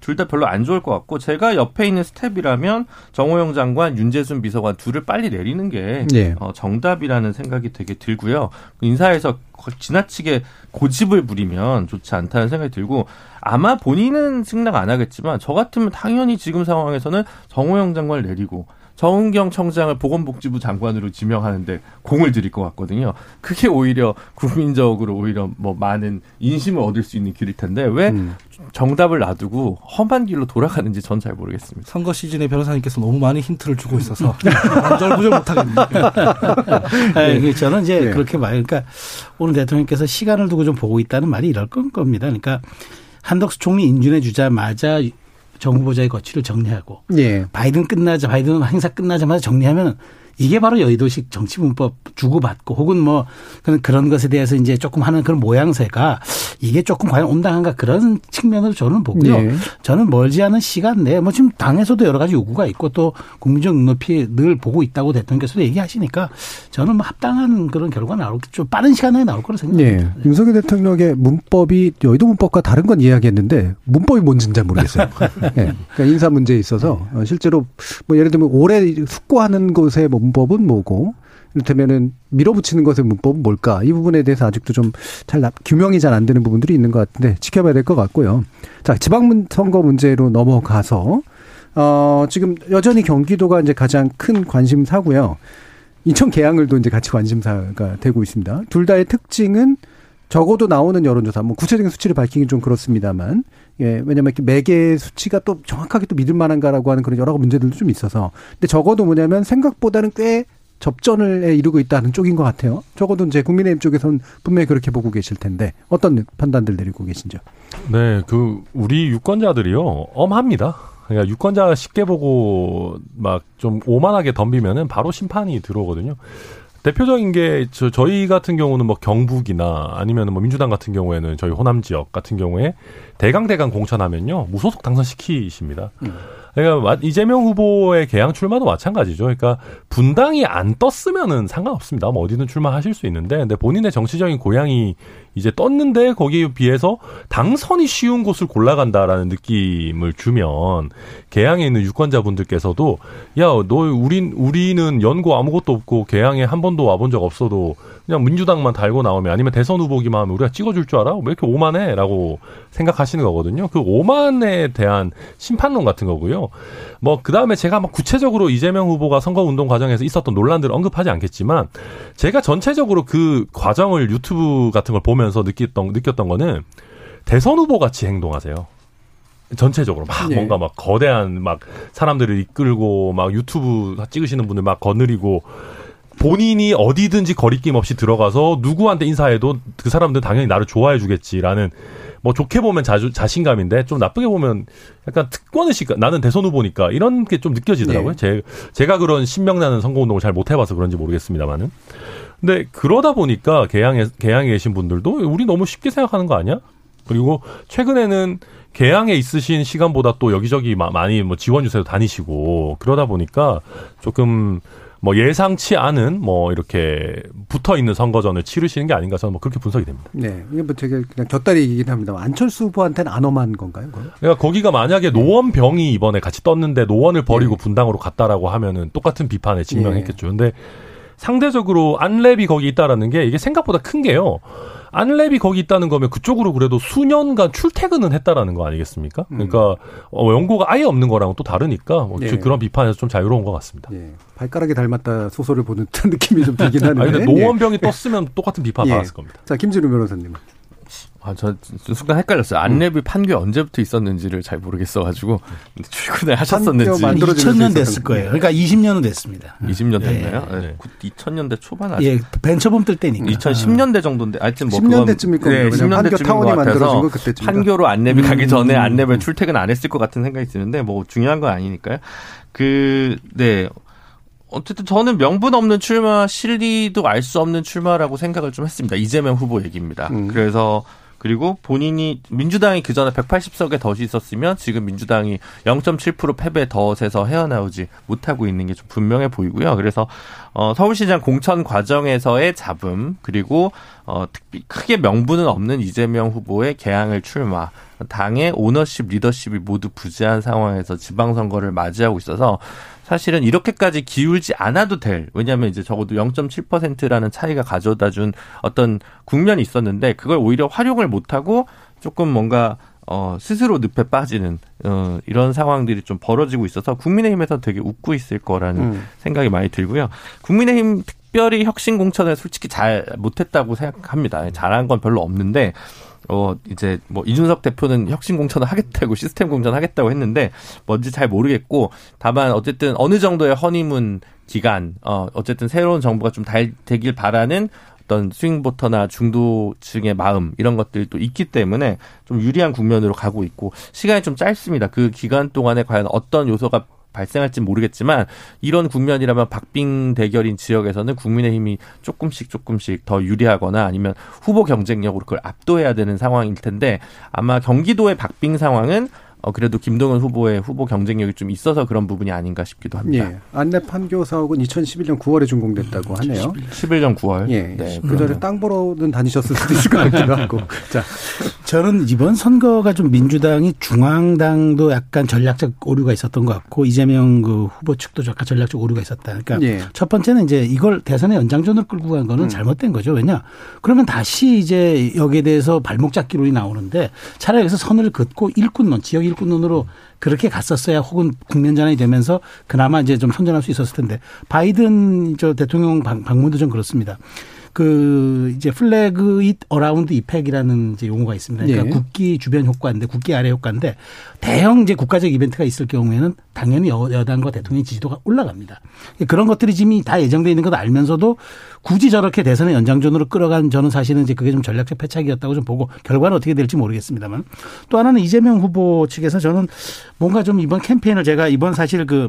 둘다 별로 안 좋을 것 같고 제가 옆에 있는 스텝이라면 정호영 장관, 윤재순 비서관 둘을 빨리 내리는 게
예.
어, 정답이라는 생각이 되게 들고요. 인사에서 거- 지나치게 고집을 부리면 좋지 않다는 생각이 들고 아마 본인은 승낙 안 하겠지만 저 같으면 당연히 지금 상황에서는 정호영 장관을 내리고 정은경 청장을 보건복지부 장관으로 지명하는데 공을 들일 것 같거든요. 그게 오히려 국민적으로 오히려 뭐 많은 인심을 얻을 수 있는 길일 텐데 왜
음.
정답을 놔두고 험한 길로 돌아가는지 전 잘 모르겠습니다.
선거 시즌에 변호사님께서 너무 많이 힌트를 주고 있어서 안절부절 못하겠네요.
네, 그 저는 이제
예.
그렇게 말, 그러니까 오늘 대통령께서 시간을 두고 좀 보고 있다는 말이 이럴 건 겁니다. 그러니까 한덕수 총리 인준해 주자마자 정 후보자의 거취를 정리하고
예.
바이든 끝나자 바이든 행사 끝나자마자 정리하면 이게 바로 여의도식 정치문법 주고받고 혹은 뭐 그런 그런 것에 대해서 이제 조금 하는 그런 모양새가 이게 조금 과연 온당한가 그런 측면으로 저는 보고요.
예.
저는 멀지 않은 시간 내에 뭐 지금 당에서도 여러 가지 요구가 있고 또 국민적 눈높이 늘 보고 있다고 대통령께서도 얘기하시니까 저는 뭐 합당한 그런 결과가 나올 좀 빠른 시간 내에 나올 거로 생각합니다.
예. 윤석열 대통령의 문법이 여의도 문법과 다른 건 이해하겠는데 문법이 뭔지는 잘 모르겠어요. 예. 그러니까 인사 문제에 있어서 어, 실제로 뭐 예를 들면 올해 숙고하는 것의 문법은 뭐고 이를테면은 밀어붙이는 것의 문법은 뭘까? 이 부분에 대해서 아직도 좀 잘 규명이 잘 안 되는 부분들이 있는 것 같은데 지켜봐야 될 것 같고요. 자, 지방선거 문제로 넘어가서 어, 지금 여전히 경기도가 이제 가장 큰 관심사고요. 인천 계양을도 이제 같이 관심사가 되고 있습니다. 둘 다의 특징은 적어도 나오는 여론조사, 뭐 구체적인 수치를 밝히긴 좀 그렇습니다만, 예, 왜냐면 이렇게 매개 수치가 또 정확하게 또 믿을 만한가라고 하는 그런 여러 문제들도 좀 있어서. 근데 적어도 뭐냐면 생각보다는 꽤 접전을 이루고 있다는 쪽인 것 같아요. 적어도 이제 국민의힘 쪽에서는 분명히 그렇게 보고 계실 텐데, 어떤 판단들 내리고 계신죠?
네, 그 우리 유권자들이요 엄합니다. 그러니까 유권자 쉽게 보고 막 좀 오만하게 덤비면은 바로 심판이 들어오거든요. 대표적인 게 저, 저희 같은 경우는 뭐 경북이나 아니면 뭐 민주당 같은 경우에는 저희 호남 지역 같은 경우에 대강 대강 공천하면요 무소속 당선시키십니다. 음. 그러니까 이재명 후보의 개항 출마도 마찬가지죠. 그러니까 분당이 안 떴으면은 상관없습니다. 뭐 어디든 출마하실 수 있는데, 근데 본인의 정치적인 고향이 이제 떴는데 거기에 비해서 당선이 쉬운 곳을 골라간다라는 느낌을 주면 개항에 있는 유권자분들께서도 야 너 우린 우리는 연고 아무것도 없고 개항에 한 번도 와본 적 없어도 그냥 민주당만 달고 나오면 아니면 대선 후보기만 하면 우리가 찍어줄 줄 알아? 왜 이렇게 오만해?라고 생각하시는 거거든요. 그 오만에 대한 심판론 같은 거고요. 뭐 그 다음에 제가 막 구체적으로 이재명 후보가 선거 운동 과정에서 있었던 논란들을 언급하지 않겠지만 제가 전체적으로 그 과정을 유튜브 같은 걸 보면 서 느꼈던 느꼈던 거는 대선 후보 같이 행동하세요. 전체적으로 막 네. 뭔가 막 거대한 막 사람들을 이끌고 막 유튜브 찍으시는 분들 막 거느리고 본인이 어디든지 거리낌 없이 들어가서 누구한테 인사해도 그 사람들은 당연히 나를 좋아해 주겠지라는 뭐 좋게 보면 자주 자신감인데 좀 나쁘게 보면 약간 특권의식 나는 대선 후보니까 이런 게 좀 느껴지더라고요. 네. 제 제가 그런 신명나는 선거 운동을 잘 못 해봐서 그런지 모르겠습니다만은. 근데 그러다 보니까 개항에 개항에 계신 분들도 우리 너무 쉽게 생각하는 거 아니야? 그리고 최근에는 개항에 있으신 시간보다 또 여기저기 많이 뭐 지원 주세도 다니시고 그러다 보니까 조금 뭐 예상치 않은 뭐 이렇게 붙어 있는 선거전을 치르시는 게 아닌가 저는 뭐 그렇게 분석이 됩니다.
네, 이게 뭐 되게 그냥 곁다리이긴 합니다. 안철수 후보한테는 안 험한 건가요? 그건?
그러니까 거기가 만약에 노원병이 이번에 같이 떴는데 노원을 버리고 네. 분당으로 갔다라고 하면은 똑같은 비판에 직면했겠죠. 네. 근데 상대적으로 안랩이 거기 있다라는 게 이게 생각보다 큰 게요. 안랩이 거기 있다는 거면 그쪽으로 그래도 수년간 출퇴근은 했다라는 거 아니겠습니까? 음. 그러니까 어, 연고가 아예 없는 거랑은 또 다르니까 뭐 예. 그런 비판에서 좀 자유로운 것 같습니다. 예.
발가락이 닮았다 소설을 보는 듯한 느낌이 좀 들긴 하는데.
아니, 근데 노원병이 예. 떴으면 똑같은 비판 예. 받았을 겁니다.
자, 김진우 변호사님.
아, 저 순간 헷갈렸어요. 안랩이 음. 판교 언제부터 있었는지를 잘 모르겠어가지고 출근을 하셨었는지.
2000년 됐을 거예요. 그러니까 20년은 됐습니다.
20년 됐나요? 네. 네. 2000년대 초반 아직.
예, 벤처범 뜰 때니까.
2010년대 정도인데 하여튼 뭐
10년대쯤일
겁니다. 네, 10년대쯤인 것 같아서 그때쯤 판교로 안랩이 음. 가기 전에 안랩을 출퇴근 안 했을 것 같은 생각이 드는데 뭐 중요한 건 아니니까요. 그 네. 어쨌든 저는 명분 없는 출마 실리도 알 수 없는 출마라고 생각을 좀 했습니다. 이재명 후보 얘기입니다. 음. 그래서 그리고 본인이 민주당이 그 전에 180석에 덫이 있었으면 지금 민주당이 0.7% 패배 덫에서 헤어나오지 못하고 있는 게 좀 분명해 보이고요. 그래서 어 서울시장 공천 과정에서의 잡음 그리고 어 특히 크게 명분은 없는 이재명 후보의 개항을 출마 당의 오너십 리더십이 모두 부재한 상황에서 지방선거를 맞이하고 있어서 사실은 이렇게까지 기울지 않아도 될 왜냐하면 이제 적어도 0.7%라는 차이가 가져다 준 어떤 국면이 있었는데 그걸 오히려 활용을 못하고 조금 뭔가 어, 스스로 늪에 빠지는, 어, 이런 상황들이 좀 벌어지고 있어서 국민의힘에서 되게 웃고 있을 거라는 음. 생각이 많이 들고요. 국민의힘 특별히 혁신 공천을 솔직히 잘 못했다고 생각합니다. 잘한 건 별로 없는데, 어 이제 뭐 이준석 대표는 혁신 공천을 하겠다고 시스템 공천 하겠다고 했는데 뭔지 잘 모르겠고 다만 어쨌든 어느 정도의 허니문 기간 어 어쨌든 새로운 정부가 좀 달, 되길 바라는 어떤 스윙보터나 중도층의 마음 이런 것들이 또 있기 때문에 좀 유리한 국면으로 가고 있고 시간이 좀 짧습니다. 그 기간 동안에 과연 어떤 요소가 발생할지 모르겠지만 이런 국면이라면 박빙 대결인 지역에서는 국민의힘이 조금씩 조금씩 더 유리하거나 아니면 후보 경쟁력으로 그걸 압도해야 되는 상황일 텐데 아마 경기도의 박빙 상황은 어, 그래도 김동연 후보의 후보 경쟁력이 좀 있어서 그런 부분이 아닌가 싶기도 합니다.
예. 안내 판교 사옥은 2011년 9월에 준공됐다고 하네요.
11년 9월.
예. 네, 그 전에 땅 보러는 다니셨을 수도 있을 것 같기도 하고. 자.
저는 이번 선거가 좀 민주당이 중앙당도 약간 전략적 오류가 있었던 것 같고 이재명 그 후보 측도 약간 전략적 오류가 있었다. 그러니까 예. 첫 번째는 이제 이걸 대선의 연장전으로 끌고 간 거는 음. 잘못된 거죠. 왜냐? 그러면 다시 이제 여기에 대해서 발목 잡기론이 나오는데 차라리 여기서 선을 긋고 일꾼론, 지역 일꾼론으로 그렇게 갔었어야 혹은 국면 전환이 되면서 그나마 이제 좀 선전할 수 있었을 텐데 바이든 저 대통령 방문도 좀 그렇습니다. 그 이제 flag it around effect이라는 이제 용어가 있습니다. 그러니까 예. 국기 주변 효과인데 국기 아래 효과인데 대형 이제 국가적 이벤트가 있을 경우에는 당연히 여 당과 대통령 지지도가 올라갑니다. 그런 것들이 지금 다 예정돼 있는 것 알면서도 굳이 저렇게 대선의 연장전으로 끌어간 저는 사실은 이제 그게 좀 전략적 패착이었다고 좀 보고 결과는 어떻게 될지 모르겠습니다만 또 하나는 이재명 후보 측에서 저는 뭔가 좀 이번 캠페인을 제가 이번 사실 그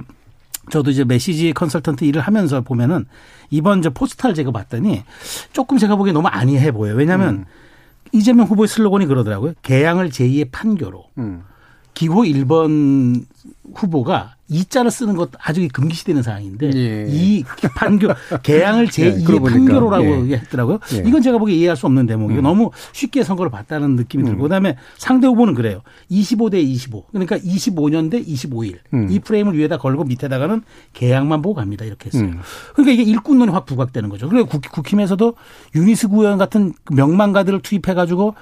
저도 이제 메시지 컨설턴트 일을 하면서 보면은 이번 저 포스터를 제가 봤더니 조금 제가 보기에 너무 안이해 보여요. 왜냐하면
음.
이재명 후보의 슬로건이 그러더라고요. 개양을 제2의 판교로.
음.
기호 1번 후보가 이자를 쓰는 것 아주 금기시되는 사항인데
예.
이 판교 개양을
예,
제2의
그러고 보니까.
판교로라고
예.
했더라고요.
예.
이건 제가 보기에 이해할 수 없는 대목이고
음.
너무 쉽게 선거를 봤다는 느낌이 들고 그다음에 상대 후보는 그래요. 25대 25 그러니까 25년 대 25일
음.
이 프레임을 위에다 걸고 밑에다가는 계양만 보고 갑니다 이렇게 했어요.
음.
그러니까 이게 일꾼론이 확 부각되는 거죠. 그리고 국, 국힘에서도 윤희숙 의원 같은 그 명망가들을 투입해가지고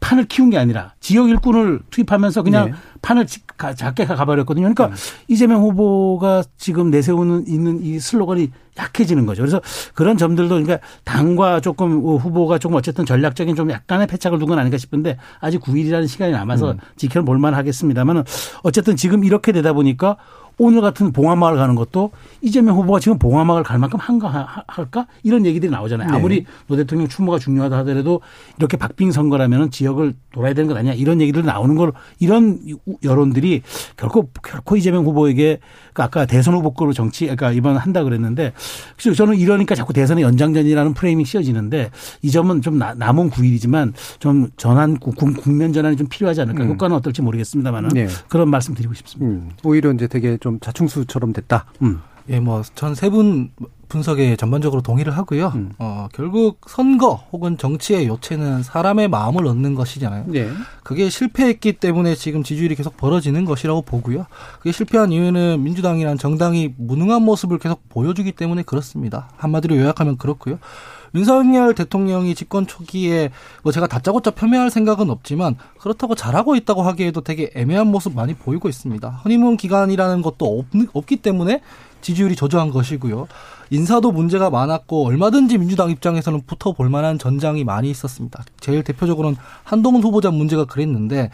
판을 키운 게 아니라 지역 일꾼을 투입하면서 그냥
네.
판을 작게 가- 가버렸거든요. 그러니까 이재명 후보가 지금 내세우는 있는 이 슬로건이 약해지는 거죠. 그래서 그런 점들도 그러니까 당과 조금 후보가 조금 어쨌든 전략적인 좀 약간의 패착을 둔 건 아닌가 싶은데 아직 9일이라는 시간이 남아서 지켜볼 만하겠습니다만 어쨌든 지금 이렇게 되다 보니까 오늘 같은 봉하마을 가는 것도 이재명 후보가 지금 봉하마을 갈 만큼 한가 하- 할까 이런 얘기들이 나오잖아요.
네.
아무리 노 대통령 추모가 중요하다 하더라도 이렇게 박빙 선거라면 지역을 돌아야 되는 것 아니냐 이런 얘기들 나오는 걸 이런 여론들이 결코 결코 이재명 후보에게 그 아까 대선 후보급으로 정치 그러니까 이번 한다 그랬는데 그래서 저는 이러니까 자꾸 대선의 연장전이라는 프레임이 씌워지는데 이 점은 좀 나- 남은 9일이지만 좀 전환 국- 국면 전환이 좀 필요하지 않을까
음.
효과는 어떨지 모르겠습니다만은
네.
그런 말씀 드리고 싶습니다.
음. 오히려 이제 되게 좀 자충수처럼 됐다. 음.
예, 뭐 전 세 분 분석에 전반적으로 동의를 하고요.
음.
어, 결국 선거 혹은 정치의 요체는 사람의 마음을 얻는 것이잖아요.
네.
그게 실패했기 때문에 지금 지지율이 계속 벌어지는 것이라고 보고요. 그게 실패한 이유는 민주당이란 정당이 무능한 모습을 계속 보여주기 때문에 그렇습니다. 한마디로 요약하면 그렇고요. 윤석열 대통령이 집권 초기에 뭐 제가 다짜고짜 폄훼할 생각은 없지만 그렇다고 잘하고 있다고 하기에도 되게 애매한 모습 많이 보이고 있습니다. 허니문 기간이라는 것도 없, 없기 때문에 지지율이 저조한 것이고요. 인사도 문제가 많았고 얼마든지 민주당 입장에서는 붙어볼 만한 전장이 많이 있었습니다. 제일 대표적으로는 한동훈 후보자 문제가 그랬는데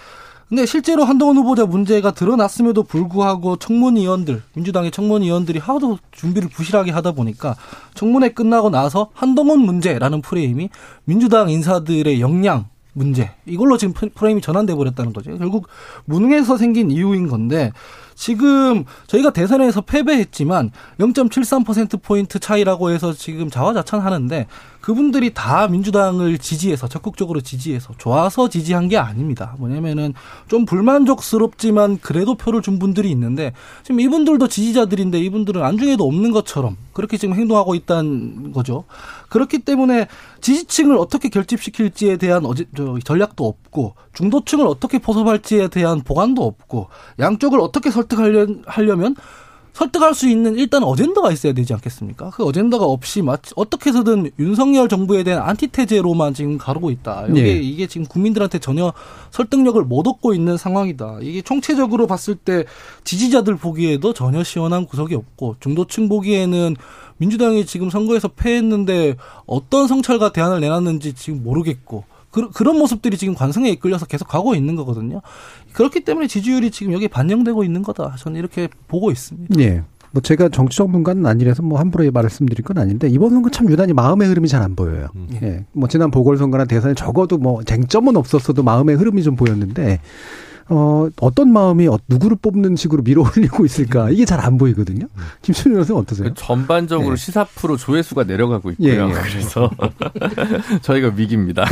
근데 실제로 한동훈 후보자 문제가 드러났음에도 불구하고 청문위원들, 민주당의 청문위원들이 하도 준비를 부실하게 하다 보니까 청문회 끝나고 나서 한동훈 문제라는 프레임이 민주당 인사들의 역량 문제 이걸로 지금 프레임이 전환돼 버렸다는 거죠. 결국 무능해서 생긴 이유인 건데 지금 저희가 대선에서 패배했지만 0.73%포인트 차이라고 해서 지금 자화자찬하는데 그분들이 다 민주당을 지지해서 적극적으로 지지해서 좋아서 지지한 게 아닙니다. 뭐냐면은 좀 불만족스럽지만 그래도 표를 준 분들이 있는데 지금 이분들도 지지자들인데 이분들은 안중에도 없는 것처럼 그렇게 지금 행동하고 있다는 거죠. 그렇기 때문에 지지층을 어떻게 결집시킬지에 대한 어제 저 전략도 없고 중도층을 어떻게 포섭할지에 대한 보관도 없고 양쪽을 어떻게 설득하려면 설득할 수 있는 일단 어젠다가 있어야 되지 않겠습니까? 그 어젠다가 없이 마치 어떻게 해서든 윤석열 정부에 대한 안티테제로만 지금 가르고 있다. 이게
네.
이게 지금 국민들한테 전혀 설득력을 못 얻고 있는 상황이다. 이게 총체적으로 봤을 때 지지자들 보기에도 전혀 시원한 구석이 없고 중도층 보기에는 민주당이 지금 선거에서 패했는데 어떤 성찰과 대안을 내놨는지 지금 모르겠고 그, 그런 모습들이 지금 관성에 이끌려서 계속 가고 있는 거거든요. 그렇기 때문에 지지율이 지금 여기에 반영되고 있는 거다. 저는 이렇게 보고 있습니다.
예. 뭐 제가 정치 전문가는 아니라서 뭐 함부로 말씀드릴 건 아닌데 이번 선거 참 유난히 마음의 흐름이 잘 안 보여요. 예. 뭐 지난 보궐선거나 대선에 적어도 뭐 쟁점은 없었어도 마음의 흐름이 좀 보였는데 어 어떤 마음이 어- 누구를 뽑는 식으로 밀어올리고 있을까 이게 잘 안 보이거든요. 김순일 선생 어떠세요?
그 전반적으로
네.
시사 프로 조회수가 내려가고 있고요.
예, 예.
그래서 저희가 위기입니다.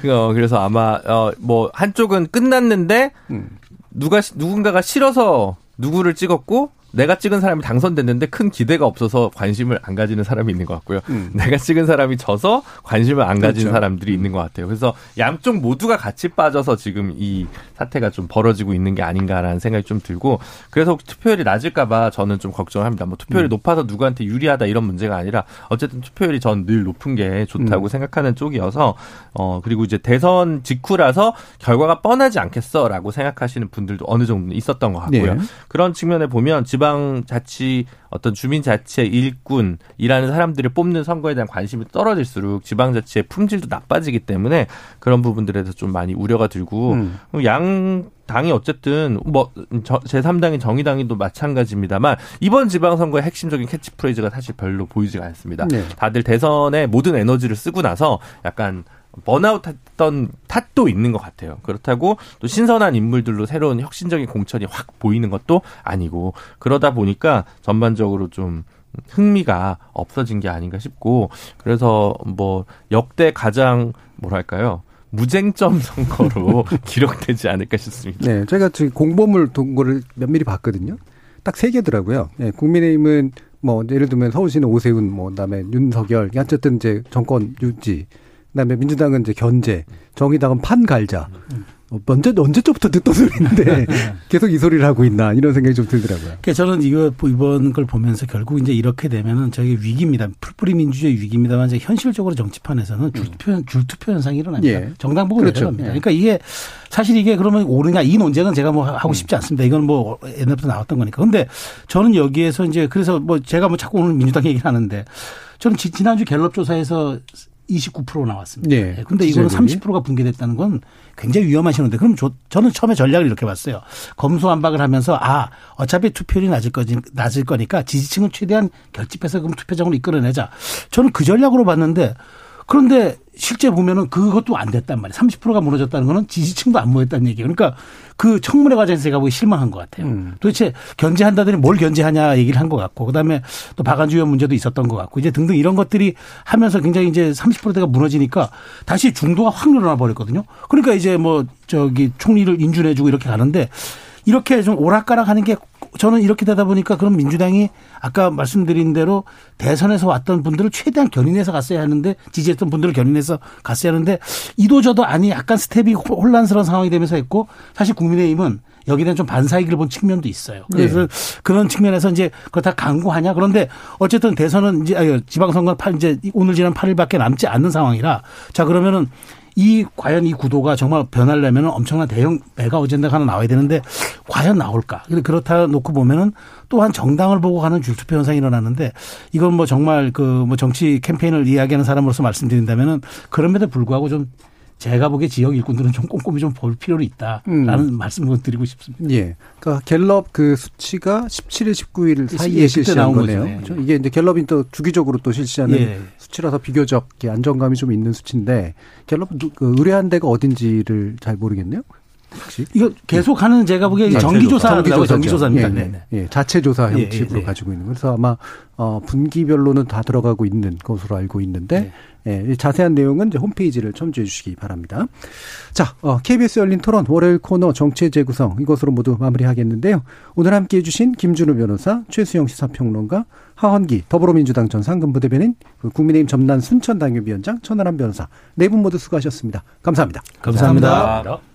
그래서, 어, 그래서 아마 어, 뭐 한쪽은 끝났는데
음.
누가 시- 누군가가 싫어서 누구를 찍었고 내가 찍은 사람이 당선됐는데 큰 기대가 없어서 관심을 안 가지는 사람이 있는 것 같고요.
음.
내가 찍은 사람이 져서 관심을 안
그렇죠.
사람들이 있는 것 같아요. 그래서 양쪽 모두가 같이 빠져서 지금 이 사태가 좀 벌어지고 있는 게 아닌가라는 생각이 좀 들고 그래서 투표율이 낮을까봐 저는 좀 걱정을 합니다. 뭐 투표율이 높아서 누구한테 유리하다 이런 문제가 아니라 어쨌든 투표율이 전 늘 높은 게 좋다고 생각하는 쪽이어서 어 그리고 이제 대선 직후라서 결과가 뻔하지 않겠어라고 생각하시는 분들도 어느 정도 있었던 것 같고요.
네.
그런 측면에 보면 지방 자치 어떤 주민 자치의 일꾼이라는 사람들을 뽑는 선거에 대한 관심이 떨어질수록 지방 자치의 품질도 나빠지기 때문에 그런 부분들에서 좀 많이 우려가 들고
음.
양 당이 어쨌든 뭐 제3당인 정의당이도 마찬가지입니다만 이번 지방선거의 핵심적인 캐치프레이즈가 사실 별로 보이지가 않습니다.
네.
다들 대선에 모든 에너지를 쓰고 나서 약간 번아웃 했던 탓도 있는 것 같아요. 그렇다고 또 신선한 인물들로 새로운 혁신적인 공천이 확 보이는 것도 아니고 그러다 보니까 전반적으로 좀 흥미가 없어진 게 아닌가 싶고 그래서 뭐 역대 가장 뭐랄까요 무쟁점 선거로 기록되지 않을까 싶습니다.
네, 제가 지금 공보물 동거를 면밀히 봤거든요. 딱 세 개더라고요. 네, 국민의힘은 뭐 예를 들면 서울시는 오세훈, 뭐 그다음에 윤석열, 어쨌든 이제 정권 유지. 그다음에 민주당은 이제 견제, 정의당은 판 갈자. 어, 언제 언제부터 듣던 소리인데 계속 이 소리를 하고 있나 이런 생각이 좀 들더라고요.
그러니까 저는 이거 이번 걸 보면서 결국 이제 이렇게 되면은 저기 위기입니다. 풀뿌리 민주주의 위기입니다만 이제 현실적으로 정치판에서는 줄투표 줄투표 현상이 일어납니다.
예.
정당 보고
그렇죠.
내려갑니다.
예.
그러니까 이게 사실 이게 그러면 옳으냐 이 논쟁은 제가 뭐 하고 싶지 않습니다. 이건 뭐 옛날부터 나왔던 거니까. 근데 저는 여기에서 이제 그래서 뭐 제가 뭐 자꾸 오늘 민주당 얘기를 하는데 저는 지- 지난주 갤럽 조사에서 29% 나왔습니다.
예.
예. 근데 이거는
지지율이.
30%가 붕괴됐다는 건 굉장히 위험한 신호인데 그럼 저, 저는 처음에 전략을 이렇게 봤어요. 검수완박을 하면서 아 어차피 투표율이 낮을 거지 낮을 거니까 지지층을 최대한 결집해서 그럼 투표장으로 이끌어내자. 저는 그 전략으로 봤는데 그런데 실제 보면은 그것도 안 됐단 말이에요. 30%가 무너졌다는 거는 지지층도 안 모였다는 얘기예요. 그러니까 그 청문회 과정에서 제가 보기 실망한 것 같아요.
음.
도대체 견제한다더니 뭘 견제하냐 얘기를 한 것 같고 그다음에 또 박안주 의원 문제도 있었던 것 같고 이제 등등 이런 것들이 하면서 굉장히 이제 30%대가 무너지니까 다시 중도가 확 늘어나 버렸거든요. 그러니까 이제 뭐 저기 총리를 인준해 주고 이렇게 가는데 이렇게 좀 오락가락하는 게 저는 이렇게 되다 보니까 그럼 민주당이 아까 말씀드린 대로 대선에서 왔던 분들을 최대한 견인해서 갔어야 하는데 지지했던 분들을 견인해서 갔어야 하는데 이도저도 아니 약간 스텝이 호- 혼란스러운 상황이 되면서 했고 사실 국민의힘은 여기에 대한 좀 반사이익을 본 측면도 있어요. 그래서 그런 측면에서 이제 그거 다 강구하냐 그런데 어쨌든 대선은 이제 지방선거 는 이제 오늘 지난 8일밖에 남지 않는 상황이라 자 그러면은 이 과연 이 구도가 정말 변하려면 엄청난 대형 메가 어젠다가 하나 나와야 되는데 과연 나올까? 그렇다 놓고 보면은 또한 정당을 보고 가는 줄투표 현상이 일어나는데 이건 뭐 정말 그 뭐 정치 캠페인을 이야기하는 사람으로서 말씀드린다면은 그럼에도 불구하고 좀 제가 보기에 지역 일꾼들은 좀 꼼꼼히 좀 볼 필요는 있다라는 말씀을 드리고 싶습니다.
예. 그러니까 갤럽 그 수치가 17일, 19일 사이에
예, 그때
실시한 거네요.
거죠. 예.
그렇죠? 이게 이제 갤럽이 또 주기적으로 또 실시하는
예.
수치라서 비교적 안정감이 좀 있는 수치인데 갤럽 누- 그 의뢰한 데가 어딘지를 잘 모르겠네요. 혹시?
이거 계속 하는 제가 보기에
네,
정기조사라고
정기조사죠.
정기조사입니다.
예,
네,
예,
네.
예, 자체 조사
예,
형식으로
예, 네.
가지고 있는. 그래서 아마 어 분기별로는 다 들어가고 있는 것으로 알고 있는데
네.
예, 이 자세한 내용은 이제 홈페이지를 첨부해 주시기 바랍니다. 자, 어, KBS 열린 토론 월요일 코너 정치의 재구성 이것으로 모두 마무리하겠는데요. 오늘 함께 해 주신 김준우 변호사, 최수영 시사평론가, 하헌기 더불어민주당 전 상근부대변인, 그 국민의힘 전남 순천 당협위원장 천하람 변호사 네 분 모두 수고하셨습니다. 감사합니다.
감사합니다.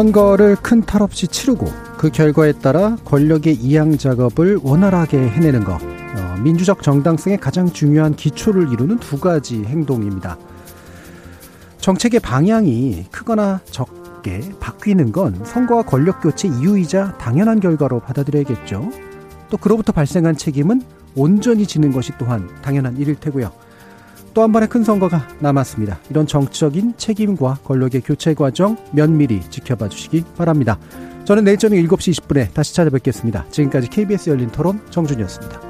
선거를 큰 탈 없이 치르고 그 결과에 따라 권력의 이양 작업을 원활하게 해내는 것. 어, 민주적 정당성의 가장 중요한 기초를 이루는 두 가지 행동입니다. 정책의 방향이 크거나 적게 바뀌는 건 선거와 권력 교체 이유이자 당연한 결과로 받아들여야겠죠. 또 그로부터 발생한 책임은 온전히 지는 것이 또한 당연한 일일 테고요. 또 한 번의 큰 선거가 남았습니다. 이런 정치적인 책임과 권력의 교체 과정 면밀히 지켜봐 주시기 바랍니다. 저는 내일 저녁 7시 20분에 다시 찾아뵙겠습니다. 지금까지 KBS 열린 토론 정준이었습니다.